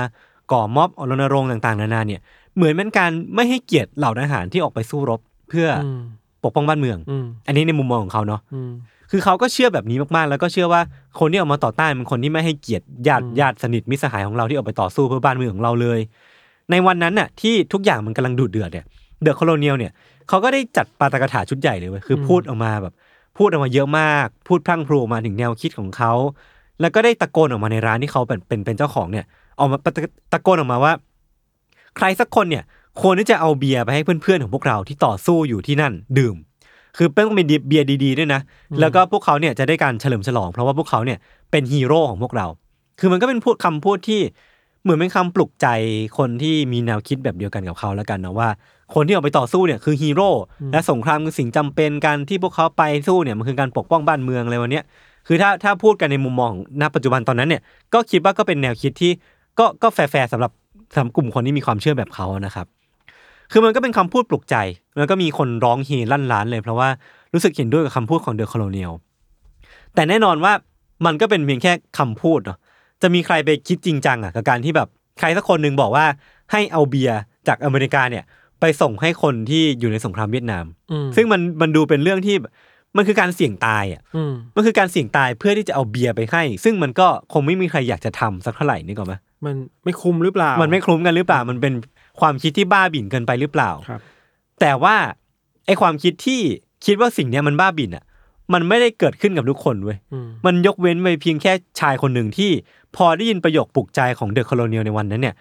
ก่อม็อบออกรณรงค์ต่างๆ นานาเนี่ย เหมือนเป็นการไม่ให้เกียรติเหล่าทหารที่ออกไปสู้รบเพื่อออืมปกป้องบ้านเมืองอืมอันนี้ในมุมมองของเขาเนาะอืม คือเขาก็เชื่อแบบนี้มากๆ แล้วก็เชื่อว่าคนที่ออกมาต่อต้านเป็นคนที่ไม่ให้เกียรติญาติอืมญาติสนิทมิตรสหายของเราที่ออกไปต่อสู้เพื่อบ้านเมืองของเราเลย ในวันนั้นน่ะที่ทุกอย่างมันกำลังดุเดือดเนี่ย The Colonial เนี่ยเขาก็ได้จัดปาฐกถาชุดใหญ่เลยเว้ยคืออมพูดออกมาแบบ พูดออกมาเยอะมาก พูดพรั่งพรูออกมาถึงแนวคิดของเขาแล้วก็ได้ตะโกนออกมาในร้านที่เขาเป็นเป็นเป็นเจ้าของเนี่ยออกมาตะตะโกนออกมาว่า ใครสักคนเนี่ยควรที่จะเอาเบียร์ไปให้เพื่อนๆของพวกเราที่ต่อสู้อยู่ที่นั่นดื่ม คือต้องเป็นเบียร์ดีๆด้วยนะ แล้วก็พวกเขาเนี่ยจะได้การเฉลิมฉลอง เพราะว่าพวกเขาเนี่ยเป็นฮีโร่ของพวกเรา คือมันก็เป็นพูดคำพูดที่เหมือนเป็นคำปลุกใจคนที่มีแนวคิดแบบเดียวกันกับเขาแล้วกันนะว่า คนที่ออกไปต่อสู้เนี่ยคือฮีโร่และสงครามคือสิ่งจำเป็นการที่พวกเขาไปสู้เนี่ยมันคือการปกป้องบ้านเมืองอะไรวันเนี้ยคือถ้าถ้าพูดกันในมุมมองณปัจจุบันตอนนั้นเนี่ยก็คิดว่าก็เป็นแนวคิดที่ก็ก็แฟร์ๆสำหรับสำหรับกลุ่มคนที่มีความเชื่อแบบเขานะครับ คือมันก็เป็นคำพูดปลุกใจ แล้วก็มีคนร้องเฮลั่นร้านเลย เพราะว่ารู้สึกเห็นด้วยกับคำพูดของเดอะค o โลเนียลแต่แน่นอนว่ามันก็เป็นเพียงแค่คำพูดเนาะจะมีใครไปคิดจริงจังอะกับการที่แบบใครสักคนหนึ่งบอกว่าให้เอาเบียร์จากอเมริกาเนี่ยไปส่งให้คนที่อยู่ในสงครามเวียดนามอืมซึ่งมันมันดูเป็นเรื่องที่มันคือการเสี่ยงตายอะอืมมันคือการเสี่ยงตายเพื่อที่จะเอาเบียร์ไปให้ ซึ่งมันก็คงไม่มีใครอยากจะทำสักเท่าไหร่นึกออกไหมมันไม่คุ้มหรือเปล่า มัมันไม่คลุ้มกันหรือเปล่า มันเป็น ความคิดที่บ้าบิ่นเกินไปหรือเปล่าครับ แต่ว่าไอความคิดที่คิดว่าสิ่งเนี้ยมันบ้าบิ่นอะ มันไม่ได้เกิดขึ้นกับทุกคนเว้ยอืมมันยกเว้นไปเพียงแค่ชายคนหนึ่งที่พอได้ยินประโยคปลุกใจของเดอะค o โลเนียลในวันนั้นเนี่ย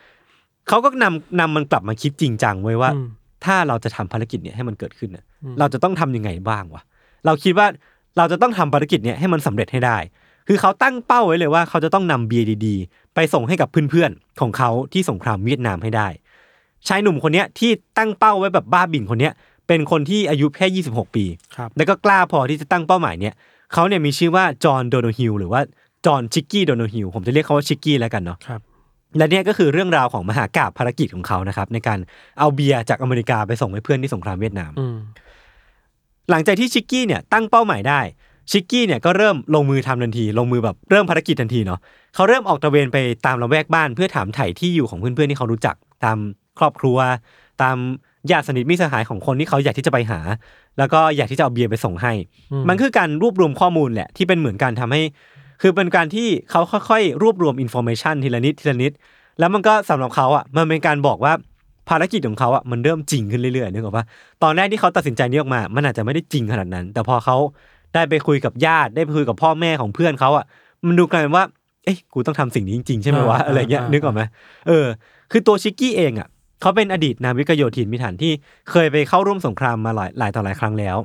เขาก็นำนำมันกลับมาคิดจริงจังเว้ยว่าอืมถ้าเราจะทำภารกิจเนี่ยให้มันเกิดขึ้นน่ะอืมเราจะต้องทำยังไงบ้างวะเราคิดว่าเราจะต้องทำภารกิจเนี่ยให้มันสำเร็จให้ได้ คือเขาตั้งเป้าไว้เลยว่าเขาจะต้องนำเบียร์ดีๆไปส่งให้กับเพื่อนๆของเขาที่สงครามเวียดนามให้ได้ ชายหนุ่มคนเนี้ยที่ตั้งเป้าไว้แบบบ้าบิ่นคนเนี้ยเป็นคนที่อายุแค่26 ปี ครับ แล้วก็กล้าพอที่จะตั้งเป้าหมายเนี่ยเขาเนี่ยมีชื่อว่าจอห์นโดโนฮิลหรือว่าจอห์นชิกกี้โดโนฮิลผมจะเรียกเขาว่าชิกกี้แล้วกันเนาะครับ และเนี่ยก็คือเรื่องราวของมหากาบภารกิจของเขานะครับ ในการเอาเบียร์จากอเมริกาไปส่งให้เพื่อนที่สงครามเวียดนาม อืม หลังจากที่ชิกกี้เนี่ยตั้งเป้าหมายได้ ชิกกี้เนี่ยก็เริ่มลงมือทำทันที ลงมือแบบเริ่มภารกิจทันทีเนาะเขาเริ่มออกตระเวนไปตามละแวกบ้านเพื่อถามไถ่ที่อยู่ของเพื่อนๆที่เขารู้จักตาม ครอบครัว ตามญาติสนิทมิตรสหายของคนที่เขาอยากที่จะไปหา แล้วก็อยากที่จะเอาเบียร์ไปส่งให้อืมมันคือการรวบรวมข้อมูลแหละที่เป็นเหมือนการทำให้ คือเป็นการที่เขาค่อยๆ รวบรวม information ทีละนิดทีละนิด แล้วมันก็สำหรับเขาอะมันเป็นการบอกว่าภารกิจของเขาอะมันเริ่มจริงขึ้นเรื่อยๆนึกออกปะตอนแรกที่เขาตัดสินใจนี้ออกมา มันอาจจะไม่ได้จริงขนาดนั้น แต่พอเขาได้ไปคุยกับญาติได้ไปคุยกับพ่อแม่ของเพื่อนเขาอะมันดูกลายเป็นว่าเอ้ยกูต้องทำสิ่งนี้จริงๆใช่ไหมวะอ่าอะไรเงี้ยอ่านึกออกไหมเออ คือตัวชิกกี้เองอะ เขาเป็นอดีตนาวิกโยธินมิถันที่เคยไปเข้าร่วมสงครามมาหลายหลายต่อหลายครั้งแล้ว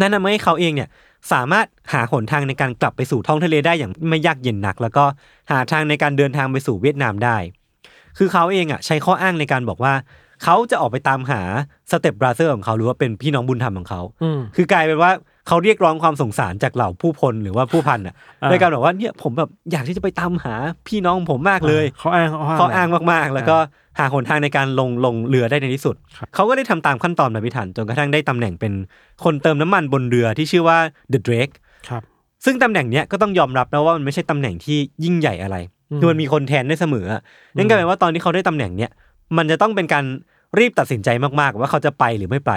นั่นทำให้เขาเองเนี่ยสามารถหาหนทางในการกลับไปสู่ท้องทะเลได้อย่างไม่ยากเย็นนัก แล้วก็หาทางในการเดินทางไปสู่เวียดนามได้ คือเขาเองอะใช้ข้ออ้างในการบอกว่าเขาจะออกไปตามหาสเต็ปบราเซอร์ของเขาหรือว่าเป็นพี่น้องบุญธรรมของเขาอืมคือกลายเป็นว่า เขาเรียกร้องความสงสารจากเหล่าผู้พลหรือว่าผู้พันอะอ่าในการบอกว่าเนี่ยผมแบบอยากที่จะไปตามหาพี่น้องผมมากเลย เขาอ้างเขาอ้างมากๆ แล้วก็หาหนทางในการลงลงเรือได้ในที่สุดครับเขาก็ได้ทำตามขั้นตอนแบบพิถันจนกระทั่งได้ตำแหน่งเป็นคนเติมน้ำมันบนเรือที่ชื่อว่า The Drake ครับซึ่งตำแหน่งเนี้ยก็ต้องยอมรับนะว่ามันไม่ใช่ตำแหน่งที่ยิ่งใหญ่อะไรอืมคือมันมีคนแทนได้เสมออะนั่นกลายเป็นว่าตอนที่เขาได้ตำแหน่งเนี้ยมันจะต้องเป็นการรีบตัดสินใจมากๆ ว่าเขาจะไปหรือไม่ไป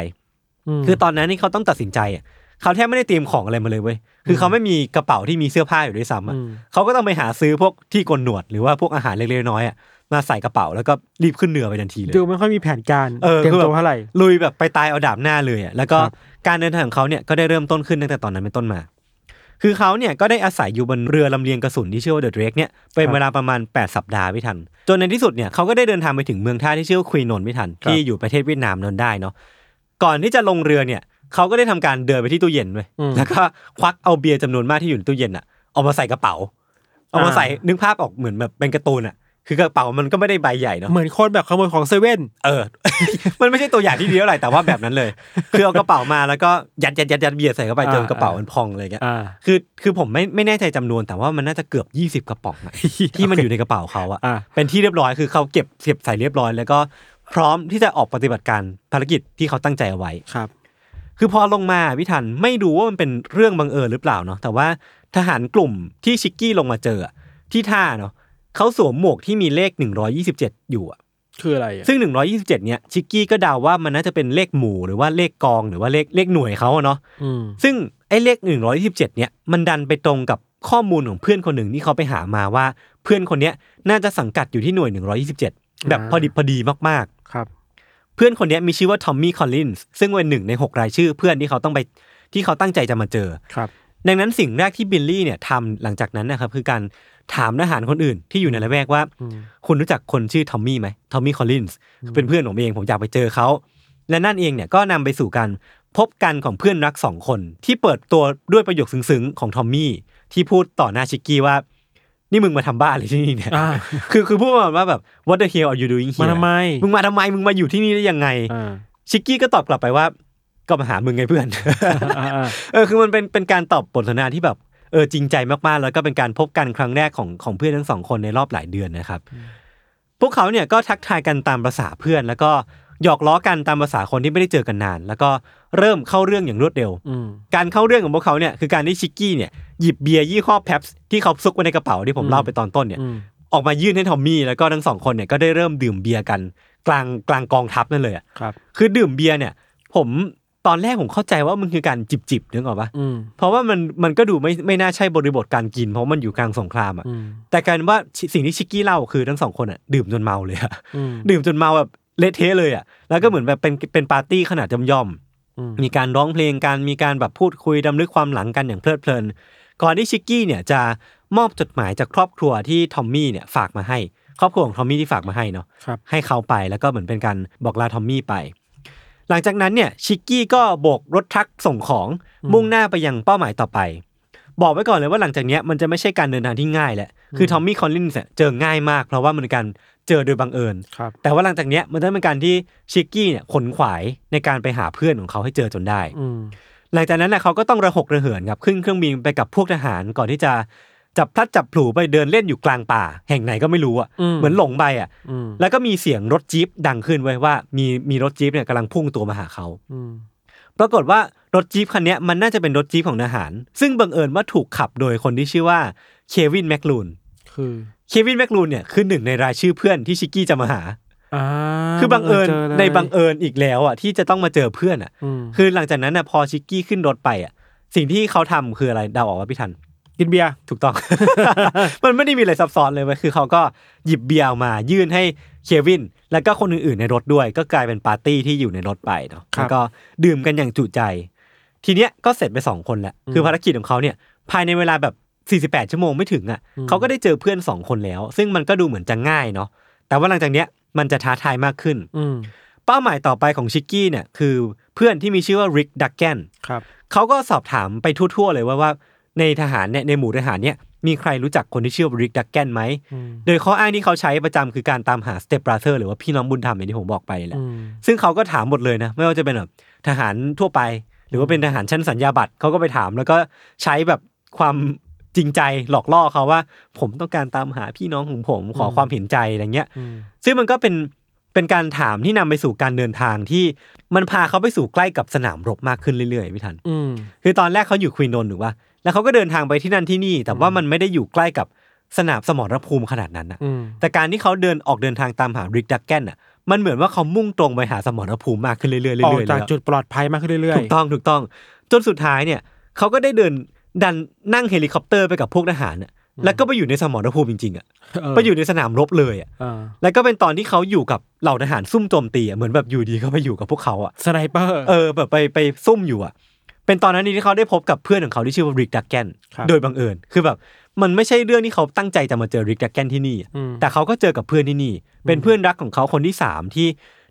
มคือตอนนั้นที่เขาต้องตัดสินใจอะ เขาแทบไม่ได้เตรียมของอะไรมาเลยเว้ยคือเขาไม่มีกระเป๋าที่มีเสื้อผ้าอยู่ด้วยซ้ำอะอืมเขาก็ต้องไปหาซื้อพวกที่กลหนวดหรือว่าพวกอาหารเล็กๆน้อยๆอะมาใส่กระเป๋าแล้วก็รีบขึ้นเรือไปทันทีเลยดูไม่ค่อยมีแผนการเออเตรียมคือแบบตัวเท่าไหร่ลุยแบบไปตายเอาดาบหน้าเลยอะแล้วก็ครับการเดินทางของเขาเนี่ยก็ได้เริ่มต้นขึ้นตั้งแต่ตอนนั้นเป็นต้นมา คือเขาเนี่ยก็ได้อาศัยอยู่บนเรือลำเลียงกระสุนที่ชื่อว่าเดอะเดรกเนี่ยเป็นเวลาประมาณ 8 สัปดาห์ไม่ทัน จนในที่สุดเนี่ยเขาก็ได้เดินทางไปถึงเมืองท่าที่ชื่อว่าควีนนไม่ทันที่อยู่ประเทศเวียดนามนั้นได้เนาะก่อนที่จะลงเรือเนี่ย เขาก็ได้ทำการเดินไปที่ตู้เย็นเว้ยอืมแล้วก็ควักเอาเบียร์จำนวนมากที่อยู่ในตู้เย็นอะเอามาใส่กระเป๋า เอามาใส่นึกภาพออกเหมือนแบบเป็นการ์ตูนอะคือกระเป๋ามันก็ไม่ได้ใบใหญ่เนาะเหมือนคนแบบขโมยของเซเว่นเออ มันไม่ใช่ตัวอย่างที่ดีเท่าไหร่แต่ว่าแบบนั้นเลย คือเอากระเป๋ามาแล้วก็ยัดยัดยัดยัดเบียร์ใส่เข้าไปอ่าจนกระเป๋ามันพองเลยแกอ่าคือคือผมไม่ไม่แน่ใจจำนวนแต่ว่ามันน่าจะเกือบยี่สิบกระป๋องอะที่มันอยู่ในกระเป๋าเขาอะอ่าเป็นที่เรียบร้อยคือเขาเก็บเก็บใส่เรียบร้อย แล้วก็พร้อมที่จะออกปฏิบัติการภารกิจที่เขาตั้งใจเอาไว้ครับ คือพอลงมาพี่ทันไม่ดูว่ามันเป็นเรื่องบังเอิญหรือเปล่าเนาะแต่ว่าทหารกลุ่มที่ชิกกี้ลงมาเจออะที่ท่าเนาะเขาสวมหมวกที่มีเลข 127 อยู่อะคืออะไรอะซึ่ง 127 เนี่ยชิกกี้ก็เดาว่ามันน่าจะเป็นเลขหมู่หรือว่าเลขกองหรือว่าเลขเลขหน่วยเขาอะเนาะอืมซึ่งไอ้เลข 127 เนี่ยมันดันไปตรงกับข้อมูลของเพื่อนคนหนึ่งที่เขาไปหามาว่า เพื่อนคนเนี้ยน่าจะสังกัดอยู่ที่หน่วย 127 แบบพอดิบพอดีมากครับๆ เพื่อนคนเนี้ยมีชื่อว่าทอมมี่คอลลินส์ซึ่งเป็นหนึ่งในหกรายชื่อเพื่อนที่เขาต้องไปที่เขาตั้งใจจะมาเจอครับ ดังนั้นสิ่งแรกที่บิลลี่เนี่ยทำหลังจากนั้นนะครับคือการถามทหารคนอื่นที่อยู่ในละแวกว่าอืมคุณรู้จักคนชื่อทอมมี่ไหมทอมมี่คอลลินส์เป็นเพื่อนผมเองผมอยากไปเจอเขาและนั่นเองเนี่ยก็นำไปสู่การพบกันของเพื่อนรักสองคน ที่เปิดตัวด้วยประโยคซึ้งๆของทอมมี่ที่พูดต่อหน้าชิกกี้ว่า นี่มึงมาทำบ้าอะไรที่นี่เนี่ยอ่าคือคือพูดประมาณว่าแบบ what the hell are you doing here มาทำไม มึงมาทำไมมึงมาอยู่ที่นี่ได้ยังไงอ่าชิกกี้ก็ตอบกลับไปว่าก็มาหามึงไงเพื่อนอ่าอ่าเออคือมันเป็นเป็นการตอบบทสนทนาที่แบบเออจริงใจมากๆ แล้วก็เป็นการพบกันครั้งแรกของของเพื่อนทั้งสองคนในรอบหลายเดือนนะครับ พวกเขาเนี่ยก็ทักทายกันตามภาษาเพื่อนแล้วก็ หยอกล้อกันตามภาษาคนที่ไม่ได้เจอกันนาน แล้วก็เริ่มเข้าเรื่องอย่างรวดเร็วอืมการเข้าเรื่องของพวกเขาเนี่ยคือการที่ชิกกี้เนี่ยหยิบเบียร์ยี่ห้อแพ็ปที่เขาซุกไว้ในกระเป๋าที่ผมอืมเล่าไปตอนต้นเนี่ยอืมออกมายื่นให้ทอมมี่แล้วก็ทั้งสองคนเนี่ยก็ได้เริ่มดื่มเบียร์กัน กลางกลางกองทัพนั่นเลยอะครับคือดื่มเบียร์เนี่ย ผมตอนแรกผมเข้าใจว่ามันคือการจิบจิบๆนึกออกปะอืมเพราะว่ามันมันก็ดูไม่ไม่น่าใช่บริบทการกิน เพราะมันอยู่กลางสงครามอะอืมแต่กลารว่าสิ่งที่ชิกกี้เล่าคือทั้งสองคนอะดื่มจนเมาเลยอะอืมดื่มจนเมาแบบ เละเทะเลยอะแล้วก็เหมือนแบบเป็นเป็นปาร์ตี้ขนาดย่อมย่อมๆอืมมีการร้องเพลงกันมีการแบบพูดคุยดำลึกความหลังกันอย่างเพลิดเพลิน ก่อนที่ชิกกี้เนี่ยจะมอบจดหมายจากครอบครัวที่ทอมมี่เนี่ยฝากมาให้ ครอบครัวของทอมมี่ที่ฝากมาให้เนาะครับให้เขาไปแล้วก็เหมือนเป็นการบอกลาทอมมี่ไป หลังจากนั้นเนี่ยชิกกี้ก็โบกรถทรัคส่งของมุ่งหน้าไปยังเป้าหมายต่อไป บอกไว้ก่อนเลยว่าหลังจากเนี้ยมันจะไม่ใช่การเดินทางที่ง่ายแหละ คือทอมมี่คอลลินส์เนี่ยเจอง่ายมาก เพราะว่ามันเป็นการเจอโดยบังเอิญครับแต่ว่าหลังจากเนี้ยมันจะเป็นการที่ชิกกี้เนี่ยขนขวายในการไปหาเพื่อนของเขาให้เจอจนได้อืมหลังจากนั้นนะเขาก็ต้องระหกระเหินครับขึ้นเครื่องบินไปกับพวกทหารก่อนที่จะจับพลัดจับผลูไปเดินเล่นอยู่กลางป่า แห่งไหนก็ไม่รู้อะอืมเหมือนหลงไปอะอืมแล้วก็มีเสียงรถจี๊ปดังขึ้นไว้ยว่ามีมีรถจี๊ปเนี่ยกำลังพุ่งตัวมาหาเขาอืม ปรากฏว่ารถจี๊ปคันเนี้ยมันน่าจะเป็นรถจี๊ปของทหาร ซึ่งบังเอิญว่าถูกขับโดยคนที่ชื่อว่าเควินแมคลูนคือเควินแมคลูนเนี่ยคือหนึ่งในรายชื่อเพื่อนที่ชิกกี้จะมาหาอ่าคือบังเอิญจลยในบังเอิญอีกแล้วอะที่จะต้องมาเจอเพื่อนอะอืมคือหลังจากนั้นน่ะพอชิกกี้ขึ้นรถไปอะ สิ่งที่เขาทำคืออะไรเดาออกว่าพี่ทันกินเบียร์ถูกต้อง มันไม่ได้มีอะไรซับซ้อนเลยเว้ยคือเขาก็หยิบเบียร์ออกมายื่นให้ เควิน แล้วก็คนอื่นๆในรถด้วย ก็กลายเป็นปาร์ตี้ที่อยู่ในรถไปเนาะแล้วก็ดื่มกันอย่างจุใจ ทีเนี้ยก็เสร็จไปสองคนแหละคือภารกิจของเขาเนี่ยภายในเวลาแบบ 48 ชั่วโมงไม่ถึงอะเขาก็ได้เจอเพื่อนสองคนแล้ว ซึ่งมันก็ดูเหมือนจะง่ายเนาะแต่ว่าหลังจากเนี้ยมันจะท้าทายมากขึ้นอืมเป้าหมายต่อไปของชิกกี้เนี่ยคือเพื่อนที่มีชื่อว่าริกดักแกนครับเขาก็สอบถามไปทั่วๆเลยว่าว่าในทหารเนี่ยในหมู่ทหารเนี่ย มีใครรู้จักคนที่ชื่อว่าริกดักแกนไหมอืมโดยข้ออ้างที่เขาใช้ประจำคือการตามหาสเตปบราเธอร์หรือว่าพี่น้องบุญธรรมอย่างที่ผมบอกไปแหละอืมซึ่งเขาก็ถามหมดเลยนะ ไม่ว่าจะเป็นแบบทหารทั่วไป หรือว่าเป็นทหารชั้นสัญญาบัตรเขาก็ไปถามแล้วก็ใช้แบบความจริงใจหลอกล่อเขาว่า ผมต้องการตามหาพี่น้องของผมขอความเห็นใจอะไรเงี้ยอืมซึ่งมันก็เป็นเป็นการถามที่นำไปสู่การเดินทางที่มันพาเขาไปสู่ใกล้กับสนามรบมากขึ้นเรื่อยๆพี่ทันอืมคือตอนแรกเขาอยู่ Qui Nhon ถูกป่ะ แล้วเขาก็เดินทางไปที่นั่นที่นี่ แต่ว่ามันไม่ได้อยู่ใกล้กับสนามสมรภูมิขนาดนั้นนะอืมแต่การที่เขาเดินออกเดินทางตามหา Rick Duggan อะมันเหมือนว่าเขามุ่งตรงไปหาสมรภูมิมากขึ้นเรื่อยๆเรื่อยๆออกเลยจากอะจุดปลอดภัยมากขึ้นเรื่อยถูกต้องถูกต้อง จนสุดท้ายเนี่ยเขาก็ได้เดินดันนั่งเฮลิคอปเตอร์ไปกับพวกทหารน่ะแล้วก็ไปอยู่ในสมรภูมิจริงๆอะเไปอยู่ในสนามรบเลยอะเออแล้วก็เป็นตอนที่เขาอยู่กับเหล่าทหารซุ่มโจมตีอะเหมือนแบบอยู่ดีเขาไปอยู่กับพวกเขาอะ sniper เออแบบไปไปซุ่มอยู่อะ เป็นตอนนั้นที่เขาได้พบกับเพื่อนของเขาที่ชื่อว่าริกดักแกนครับโดยบังเอิญคือแบบมันไม่ใช่เรื่องที่เขาตั้งใจจะมาเจอริกดักแกนที่นี่อะอืมแต่เขาก็เจอกับเพื่อนที่นี่ เป็นเพื่อนรักของเขาคนที่สามที่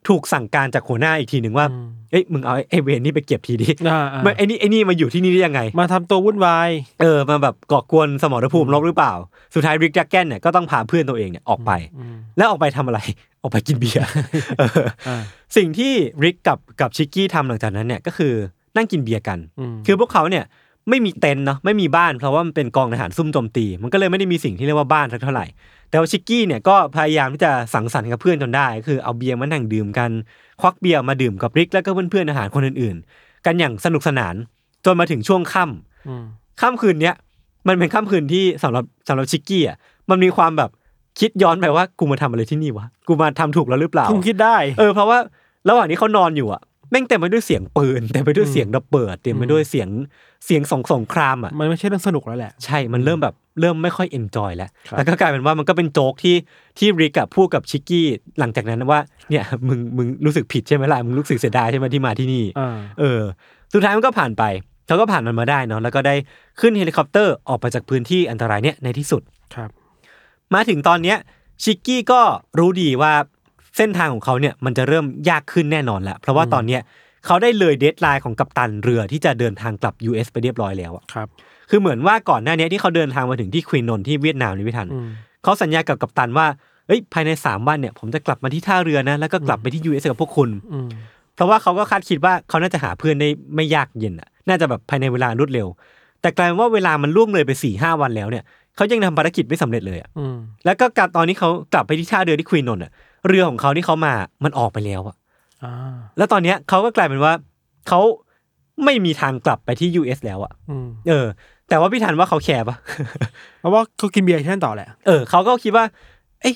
ถูกสั่งการจากหัวหน้าอีกทีหนึ่งว่าอืมเอ้ยมึงเอาไอ้เวรนี่ไปเก็บทีดิอ่าอ่าไม่ไอ้นี่ไอ้นี่มาอยู่ที่นี่ได้ยังไง มาทำตัววุ่นวาย เออมาแบบก่อกวนสมรภูมิรบหรือเปล่า สุดท้ายริกดักแกนเนี่ยก็ต้องพาเพื่อนตัวเองเนี่ยออกไปอืมแล้วออกไปทำอะไร ออกไปกินเบียร์เอออ่าสิ่งที่ริกกับกับชิกกี้ทำหลังจากนั้นเนี่ยก็คือ นั่งกินเบียร์กันอืมคือพวกเขาเนี่ยไม่มีเต็นท์เนาะไม่มีบ้านเพราะว่ามันเป็นกองทหารซุ่มโจมตี มันก็เลยไม่ได้มีสิ่งที่เรียกว่าบ้านสักเท่าไหร่ แต่ว่าชิกกี้เนี่ยก็พยายามที่จะสังสรรค์กับเพื่อนจนได้ คือเอาเบียร์มานั่งดื่มกัน ควักเบียร์มาดื่มกับริกแล้วก็เพื่อนๆทหารคนอื่นๆ กันอย่างสนุกสนานจนมาถึงช่วงค่ำอืมค่ำคืนเนี้ยมันเป็นค่ำคืนที่สำหรับสำหรับชิกกี้อะมันมีความแบบคิดย้อนไปว่ากูมาทำอะไรที่นี่วะกูมาทำถูกแล้วหรือเปล่าเพิ่งคิดได้เออเพราะว่าระหว่างที่เขานอนอยู่อะ แม่งเต็มไปด้วยเสียงปืนเต็มไปด้วยเสียงระเบิดเต็มไปด้วยเสียงเสียงสงสงครามอะมันไม่ใช่เรื่องสนุกแล้วแหละ ใช่มันเริ่มแบบเริ่มไม่ค่อยเอนจอยแล้วครับแล้วก็กลายเป็นว่ามันก็เป็นโจ๊กที่ที่ริกอะพูดกับชิกกี้หลังจากนั้นว่าเนี่ยมึงมึงรู้สึกผิดใช่ไหมล่ะมึงรู้สึกเสียดายใช่ไหมที่มาที่นี่อ่าเออ สุดท้ายมันก็ผ่านไปเขาก็ผ่านมันมาได้เนาะแล้วก็ได้ขึ้นเฮลิคอปเตอร์ออกไปจากพื้นที่อันตรายเนี่ยในที่สุดครับ มาถึงตอนเนี้ยชิกกี้ก็รู้ดีว่า เส้นทางของเขาเนี่ยมันจะเริ่มยากขึ้นแน่นอนแล้วเพราะว่าตอนเนี้ยเขาได้เลย deadline ของกัปตันเรือที่จะเดินทางกลับ US ไปเรียบร้อยแล้วอะครับ คือเหมือนว่าก่อนหน้าเนี้ยที่เขาเดินทางมาถึงที่ Qui Nhon ที่เวียดนามนี่พี่ทันอืมเขาสัญญากับกัปตันว่าเอ้ยภายในสามวันเนี่ยผมจะกลับมาที่ท่าเรือนะแล้วก็กลับไปที่ US กับพวกคุณอืมเพราะว่าเขาก็คาดคิดว่าเขาน่าจะหาเพื่อนได้ไม่ยากเย็นอะน่าจะแบบภายในเวลารวดเร็ว แต่กลายเป็นว่าเวลามันล่วงเลยไปสี่ห้าวันแล้วเนี่ยเขายังทำภารกิจไม่สำเร็จเลยอะอืมแล้วก็การตอนนี้เขากลับไปที่ท่าเรือที่ควีนนนท์อะ เรือของเขาที่เขามามันออกไปแล้วอะอ่าแล้วตอนเนี้ยเขาก็กลายเป็นว่าเขาไม่มีทางกลับไปที่ US แล้วอะอืมเออ แต่ว่าพี่ทันว่าเขาแคร์ปะเพราะว่าเขากินเบียร์ที่นั่นต่อแหละ เออเขาก็คิดว่า เอ้ย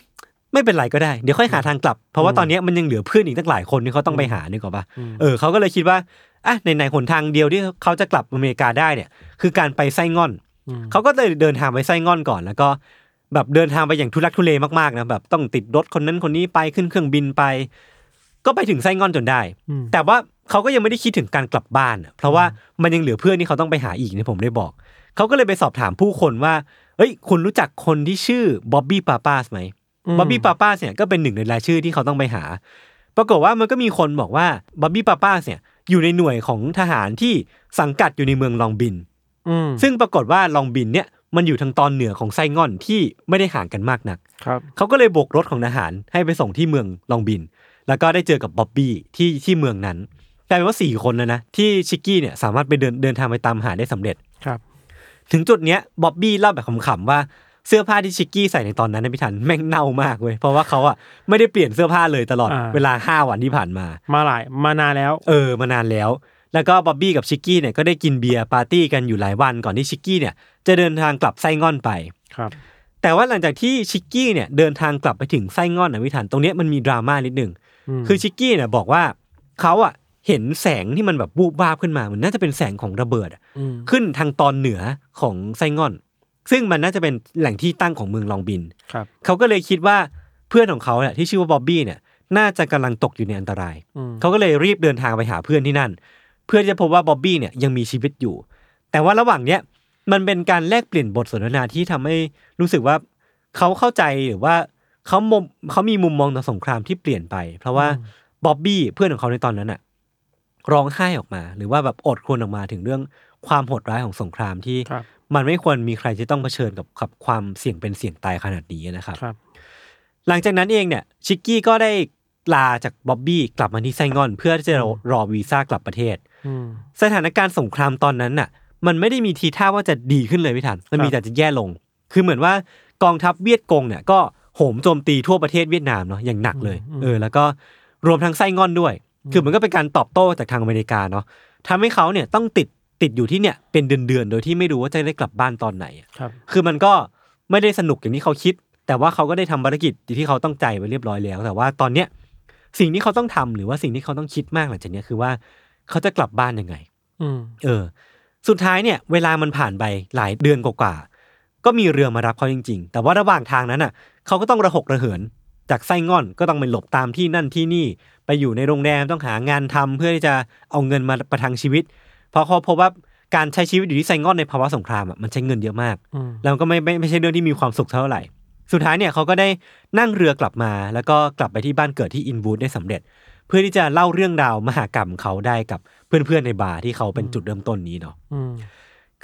ไม่เป็นไรก็ได้ เดี๋ยวค่อยหาทางกลับ เพราะว่าตอนเนี้ยมันยังเหลือเพื่อนอีกตั้งหลายคนที่เขาต้องไปหานึกออกปะอืมเออเขาก็เลยคิดว่าอะในในหนทางเดียวที่เขาจะกลับอเมริกาได้เนี่ย คือการไปไส้งอนอืมเขาก็เลยเดินทางไปไส้งอนก่อน แล้วก็ แบบเดินทางไปอย่างทุลักทุเลมากๆนะแบบต้องติดรถคนนั้นคนนี้ไปขึ้นเครื่องบินไป ก็ไปถึงไส้งอนจนได้อืมแต่ว่าเขาก็ยังไม่ได้คิดถึงการกลับบ้านอะเพราะว่ามันยังเหลือเพื่อนที่เขาต้องไปหาอีกเนี่ยผมได้บอกเขาก็เลยไปสอบถามผู้คนว่าเอ้ย คุณรู้จักคนที่ชื่อบ๊อบบี้ปาปาสไหมบ๊อบบี้ปาปาสเนี่ยก็เป็นหนึ่งในรายชื่อที่เขาต้องไปหา ปรากฏว่ามันก็มีคนบอกว่าบ๊อบบี้ปาปาสเนี่ยอยู่ในหน่วยของทหารที่สังกัดอยู่ในเมืองลองบินอืมซึ่งปรากฏว่าลองบินเนี่ย มันอยู่ทางตอนเหนือของไส้งอนที่ไม่ได้ห่างกันมากนักครับเขาก็เลยโบกรถของทหารให้ไปส่งที่เมืองลองบิน แล้วก็ได้เจอกับบ๊อบบี้ที่ที่เมืองนั้นกลายเป็นว่าสี่คนนะนะที่ชิกกี้เนี่ยสามารถไปเดินเดินทางไปตามหาได้สำเร็จครับ ถึงจุดเนี้ยบ๊อบบี้เล่าแบบขำๆว่าเสื้อผ้าที่ชิกกี้ใส่ในตอนนั้นนะพี่ทันแม่งเน่ามากเว้ยเพราะว่าเขาอะไม่ได้เปลี่ยนเสื้อผ้าเลยตลอดอ่าเวลาห้าวันที่ผ่านมา มาหลายมานานแล้ว เออมานานแล้ว แล้วก็บ๊อบบี้กับชิกกี้เนี่ยก็ได้กินเบียร์ปาร์ตี้กันอยู่หลายวันก่อนที่ชิกกี้เนี่ยจะเดินทางกลับไส้งอนไปครับ แต่ว่าหลังจากที่ชิกกี้เนี่ยเดินทางกลับไปถึงไส้งอนนะพี่ทันตรงเนี้ยมันมีดราม่านิดหนึ่งมคือชิกกี้เนี่ยบอกว่าเขาอะเห็นแสงที่มันแบบบูบวาบขึ้นมา มันน่าจะเป็นแสงของระเบิดอะอืมขึ้นทางตอนเหนือของไส้งอน ซึ่งมันน่าจะเป็นแหล่งที่ตั้งของเมืองลองบินครับเขาก็เลยคิดว่าเพื่อนของเขาเนี่ยที่ชื่อว่าบ๊อบบี้เนี่ย น่าจะกำลังตกอยู่ในอันตรายอืมเขาก็เลยรีบเดินทางไปหาเพื่อนที่นั่น เพื่อจะพบว่าบ๊อบบี้เนี่ยยังมีชีวิตอยู่ แต่ว่าระหว่างเนี้ยมันเป็นการแลกเปลี่ยนบทสนทนาที่ทำให้รู้สึกว่าเขาเข้าใจหรือว่าเขามุมเขามีมุมมองต่อสงครามที่เปลี่ยนไป เพราะว่าบ๊อบบี้เพื่อนของเขาในตอนนั้นอะร้องไห้ออกมา หรือว่าแบบอดครวญออกมาถึงเรื่องความโหดร้ายของสงครามที่ครับมันไม่ควรมีใครที่ต้องเผชิญกับกับความเสี่ยงเป็นเสี่ยงตายขนาดนี้นะครับครับหลังจากนั้นเองเนี่ยชิกกี้ก็ได้ลาจากบ๊อบบี้กลับมาที่ไซงอน เพื่อที่จะรอวีซ่ากลับประเทศอืม สถานการณ์สงครามตอนนั้นน่ะ มันไม่ได้มีทีท่าว่าจะดีขึ้นเลยพี่ทันมันมีครับแต่จะแย่ลง คือเหมือนว่ากองทัพเวียดกงเนี่ยก็โหมโจมตีทั่วประเทศเวียดนามเนาะอย่างหนักเลย เออ แล้วก็รวมทั้งไส้งอนด้วย คือมันก็เป็นการตอบโต้จากทางอเมริกาเนาะทำให้เขาเนี่ยต้องติดติดอยู่ที่เนี่ยเป็นเดือนๆโดยที่ไม่รู้ว่าจะได้กลับบ้านตอนไหนอะครับ คือมันก็ไม่ได้สนุกอย่างที่เขาคิด แต่ว่าเขาก็ได้ทำภารกิจที่เขาต้องใจไว้เรียบร้อยแล้ว แต่ว่าตอนเนี้ยสิ่งที่เขาต้องทำหรือว่าสิ่งที่เขาต้องคิดมากหลังจากเนี้ยคือว่า เขาจะกลับบ้านยังไงอืมเออ สุดท้ายเนี่ย เวลามันผ่านไปหลายเดือนกว่าๆก็มีเรือมารับเขาจริง ๆ แต่ว่าระหว่างทางนั้นอะเขาก็ต้องระหกระเหิน จากไส้งอนก็ต้องไปหลบตามที่นั่นที่นี่ ไปอยู่ในโรงแรมต้องหางานทำเพื่อที่จะเอาเงินมาประทังชีวิตเพราะเขาพบว่าการใช้ชีวิตอยู่ที่ไซงอนในภาวะสงครามอะมันใช้เงินเยอะมากอืมแล้วก็ไม่ไม่ไม่ใช่เรื่องที่มีความสุขเท่าไหร่ สุดท้ายเนี่ยเขาก็ได้นั่งเรือกลับมา แล้วก็กลับไปที่บ้านเกิดที่อินวูดได้สำเร็จ เพื่อที่จะเล่าเรื่องราวมหากรรมเขาได้กับเพื่อนๆในบาร์ที่เขาเป็นจุดเริ่มต้นนี้เนาะอืม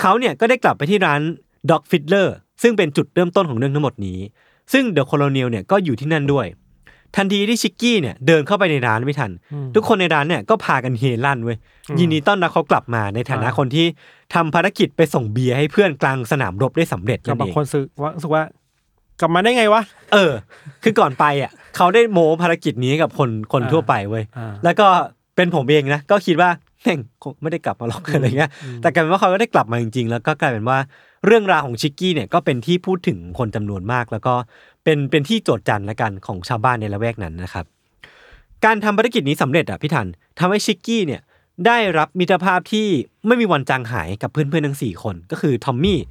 เขาเนี่ยก็ได้กลับไปที่ร้าน Doc Fiddler's ซึ่งเป็นจุดเริ่มต้นของเรื่องทั้งหมดนี้ ซึ่ง The Colonel เนี่ยก็อยู่ที่นั่นด้วย ทันทีที่ชิกกี้เนี่ยเดินเข้าไปในร้านไม่ทัน ทุกคนในร้านเนี่ยก็พากันเฮลั่นเว้ยยินดีต้อนรับเขากลับมาในฐานะคนที่ทำภารกิจไปส่งเบียร์ให้เพื่อนกลางสนามรบได้สำเร็จกันั่บนบาเองงคนรู้สึกว่ารู้สึกว่ากลับมาได้ไงวะ เออ คือก่อนไปอะ เขาได้โม้ภารกิจนี้ให้กับคนคนอ่าทั่วไปเว้ยอ่าแล้วก็เป็นผมเองนะก็คิดว่าแม่งคงไม่ได้กลับมาหรอกอะไรเงี้ย แต่กลายเป็นว่าเขาก็ได้กลับมาจริงๆ แล้วก็กลายเป็นว่าเรื่องราวของชิกกี้เนี่ยก็เป็นที่พูดถึงคนจำนวนมาก แล้วก็เป็นเป็นที่โจทย์จันละกันของชาวบ้านในละแวกนั้นนะครับ การทำภารกิจนี้สำเร็จอะพี่ทันทำให้ชิกกี้เนี่ยได้รับมิตรภาพที่ไม่มีวันจางหายกับเพื่อนๆทั้งสี่คน ก็คือทอมมี่ริก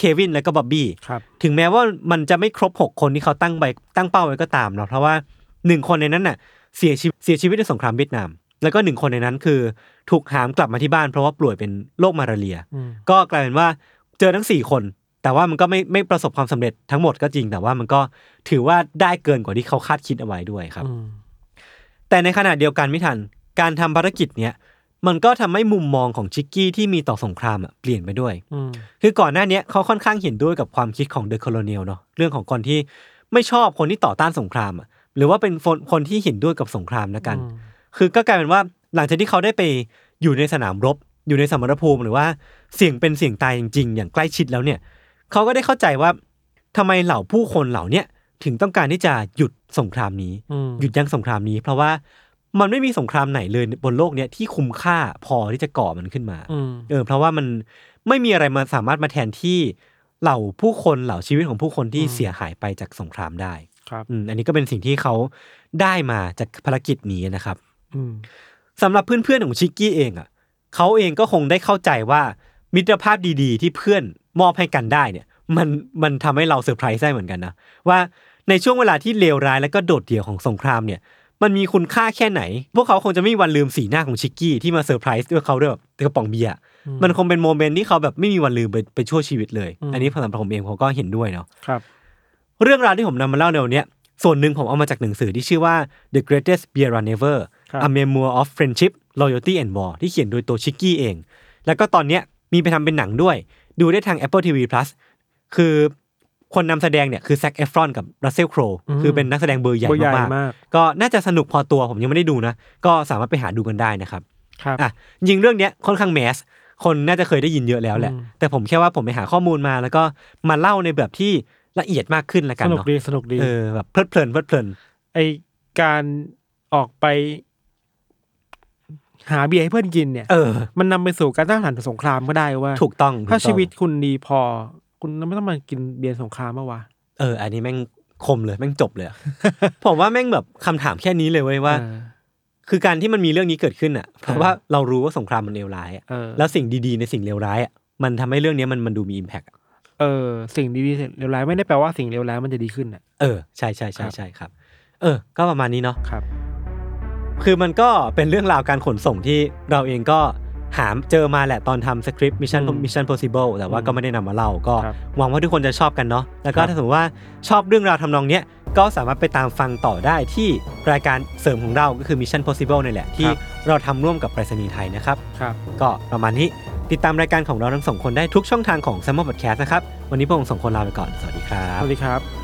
เควินและก็บ๊อบบี้ครับถึงแม้ว่ามันจะไม่ครบหกคนที่เขาตั้งไปตั้งเป้าไว้ก็ตามเนาะเพราะว่าหนึ่งคนในนั้นน่ะเสียชีวิตเสียชีวิตในสงครามเวียดนาม แล้วก็หนึ่งคนในนั้นคือถูกหามกลับมาที่บ้านเพราะว่าป่วยเป็นโรคมาลาเรียอืมก็กลายเป็นว่าเจอทั้งสี่คน แต่ว่ามันก็ไม่ไม่ประสบความสำเร็จทั้งหมดก็จริง แต่ว่ามันก็ถือว่าได้เกินกว่าที่เขาคาดคิดเอาไว้ด้วยครับอืมแต่ในขณะเดียวกันไม่ทันการทำภารกิจเนี้ย มันก็ทำให้มุมมองของชิกกี้ที่มีต่อสงครามอะเปลี่ยนไปด้วยอืมคือก่อนหน้าเนี้ยเขาค่อนข้างเห็นด้วยกับความคิดของเดอะค o โลเนียลเนาะเรื่องของคนที่ไม่ชอบคนที่ต่อต้านสงครามอะหรือว่าเป็นคนคนที่เห็นด้วยกับสงครามนะกัน คือก็กลายเป็นว่าหลังจากที่เขาได้ไปอยู่ในสนามรบ อยู่ในสมรภูมิหรือว่าเสี่ยงเป็นเสี่ยงตายจริง ๆ อย่างใกล้ชิดแล้วเนี่ยเขาก็ได้เข้าใจว่าทำไมเหล่าผู้คนเหล่าเนี้ยถึงต้องการที่จะหยุดสงครามนี้อืมหยุดยั้งสงครามนี้ เพราะว่า มันไม่มีสงครามไหนเลยบนโลกเนี้ยที่คุ้มค่าพอที่จะก่อมันขึ้นมาอืมเออเพราะว่ามันไม่มีอะไรมาสามารถมาแทนที่เหล่าผู้คนเหล่าชีวิตของผู้คนที่อืมเสียหายไปจากสงครามได้ครับอืมอันนี้ก็เป็นสิ่งที่เขาได้มาจากภารกิจนี้นะครับอืมสำหรับเพื่อนๆของชิกกี้เองอะเขาเองก็คงได้เข้าใจว่ามิตรภาพดีๆ ที่เพื่อนมอบให้กันได้เนี่ย มันมันทำให้เราเซอร์ไพรส์ได้เหมือนกันนะว่าในช่วงเวลาที่เลวร้ายและก็โดดเดี่ยวของสงครามเนี่ย มันมีคุณค่าแค่ไหน พวกเขาคงจะไม่มีวันลืมสีหน้าของชิกกี้ที่มาเซอร์ไพรส์ด้วยเขาด้วยแบบกระป๋องเบียร์มันคงเป็น moment ที่เขาแบบไม่มีวันลืมไปไปชั่วชีวิตเลยอืมอันนี้สำหรับผมเองผมก็เห็นด้วยเนาะครับเรื่องราวที่ผมนำมาเล่าในวันเนี้ยส่วนหนึ่งผมเอามาจากหนังสือที่ชื่อว่า The Greatest Beer Run Ever ครับ A Memoir of Friendship Loyalty and War ที่เขียนโดยตัวชิกกี้เอง แล้วก็ตอนเนี้ยมีไปทำเป็นหนังด้วย ดูได้ทาง Apple TV Plus คือ คนนำแสดงเนี่ยคือ Zac Efron กับ Russell Crowe อืมคือเป็นนักแสดงเบอร์ใหญ่เบอร์ใหญ่มากมากๆก็น่าจะสนุกพอตัวผมยังไม่ได้ดูนะ ก็สามารถไปหาดูกันได้นะครับครับอะยิงเรื่องเนี้ยค่อนข้างแมสคนน่าจะเคยได้ยินเยอะแล้วแหละอืมแต่ผมแค่ว่าผมไปหาข้อมูลมา แล้วก็มาเล่าในแบบที่ละเอียดมากขึ้นละกัสนนุกเนาะดีสนุกดีเออแบบเพลิดเพลินเพลิดเพลินไอการออกไป หาเบียร์ให้เพื่อนกินเนี่ยเออมันนำไปสู่การตั้งฐานสงครามก็ได้ว่า ถูกต้อง ถ้าถูกต้องชีวิตคุณดีพอ คุณไม่ต้องมากินเบียร์สงครามเมื่อวะเออ อันนี้แม่งคมเลยแม่งจบเลยอะ ผมว่าแม่งแบบคำถามแค่นี้เลยเว้ยว่า เออ คือการที่มันมีเรื่องนี้เกิดขึ้นอะ เพราะว่าเรารู้ว่าสงครามมันเลวร้ายอะเออ แล้วสิ่งดีๆในสิ่งเลวร้ายอะมันทำให้เรื่องนี้มันมันดูมี impactเออ สิ่งดีๆเลวร้ายไม่ได้แปลว่าสิ่งเลวร้ายมันจะดีขึ้นอะ เออใช่ใช่ใช่ใช่ครับ เออ ก็ประมาณนี้เนาะ ครับ คือมันก็เป็นเรื่องราวการขนส่งที่เราเองก็ หาเจอมาแหละตอนทำสคริปต์มิชชั่นอืมมิชชั่น possible แต่ว่าอืมก็ไม่ได้นำมาเล่าก็ครับหวังว่าทุกคนจะชอบกันเนาะแล้วก็ครับ ถ้าสมมติว่าชอบเรื่องราวทำนองเนี้ยก็สามารถไปตามฟังต่อได้ที่รายการเสริมของเราก็คือ Mission Possible นี่แหละที่ครับเราทำร่วมกับไปรษณีย์ไทยนะครับ ครับ ก็ประมาณนี้ติดตามรายการของเราทั้งสองคนได้ทุกช่องทางของ s ซ m m o n Podcast นะครับ วันนี้พวกผมสองคนลาไปก่อน สวัสดีครับสวัสดีครับ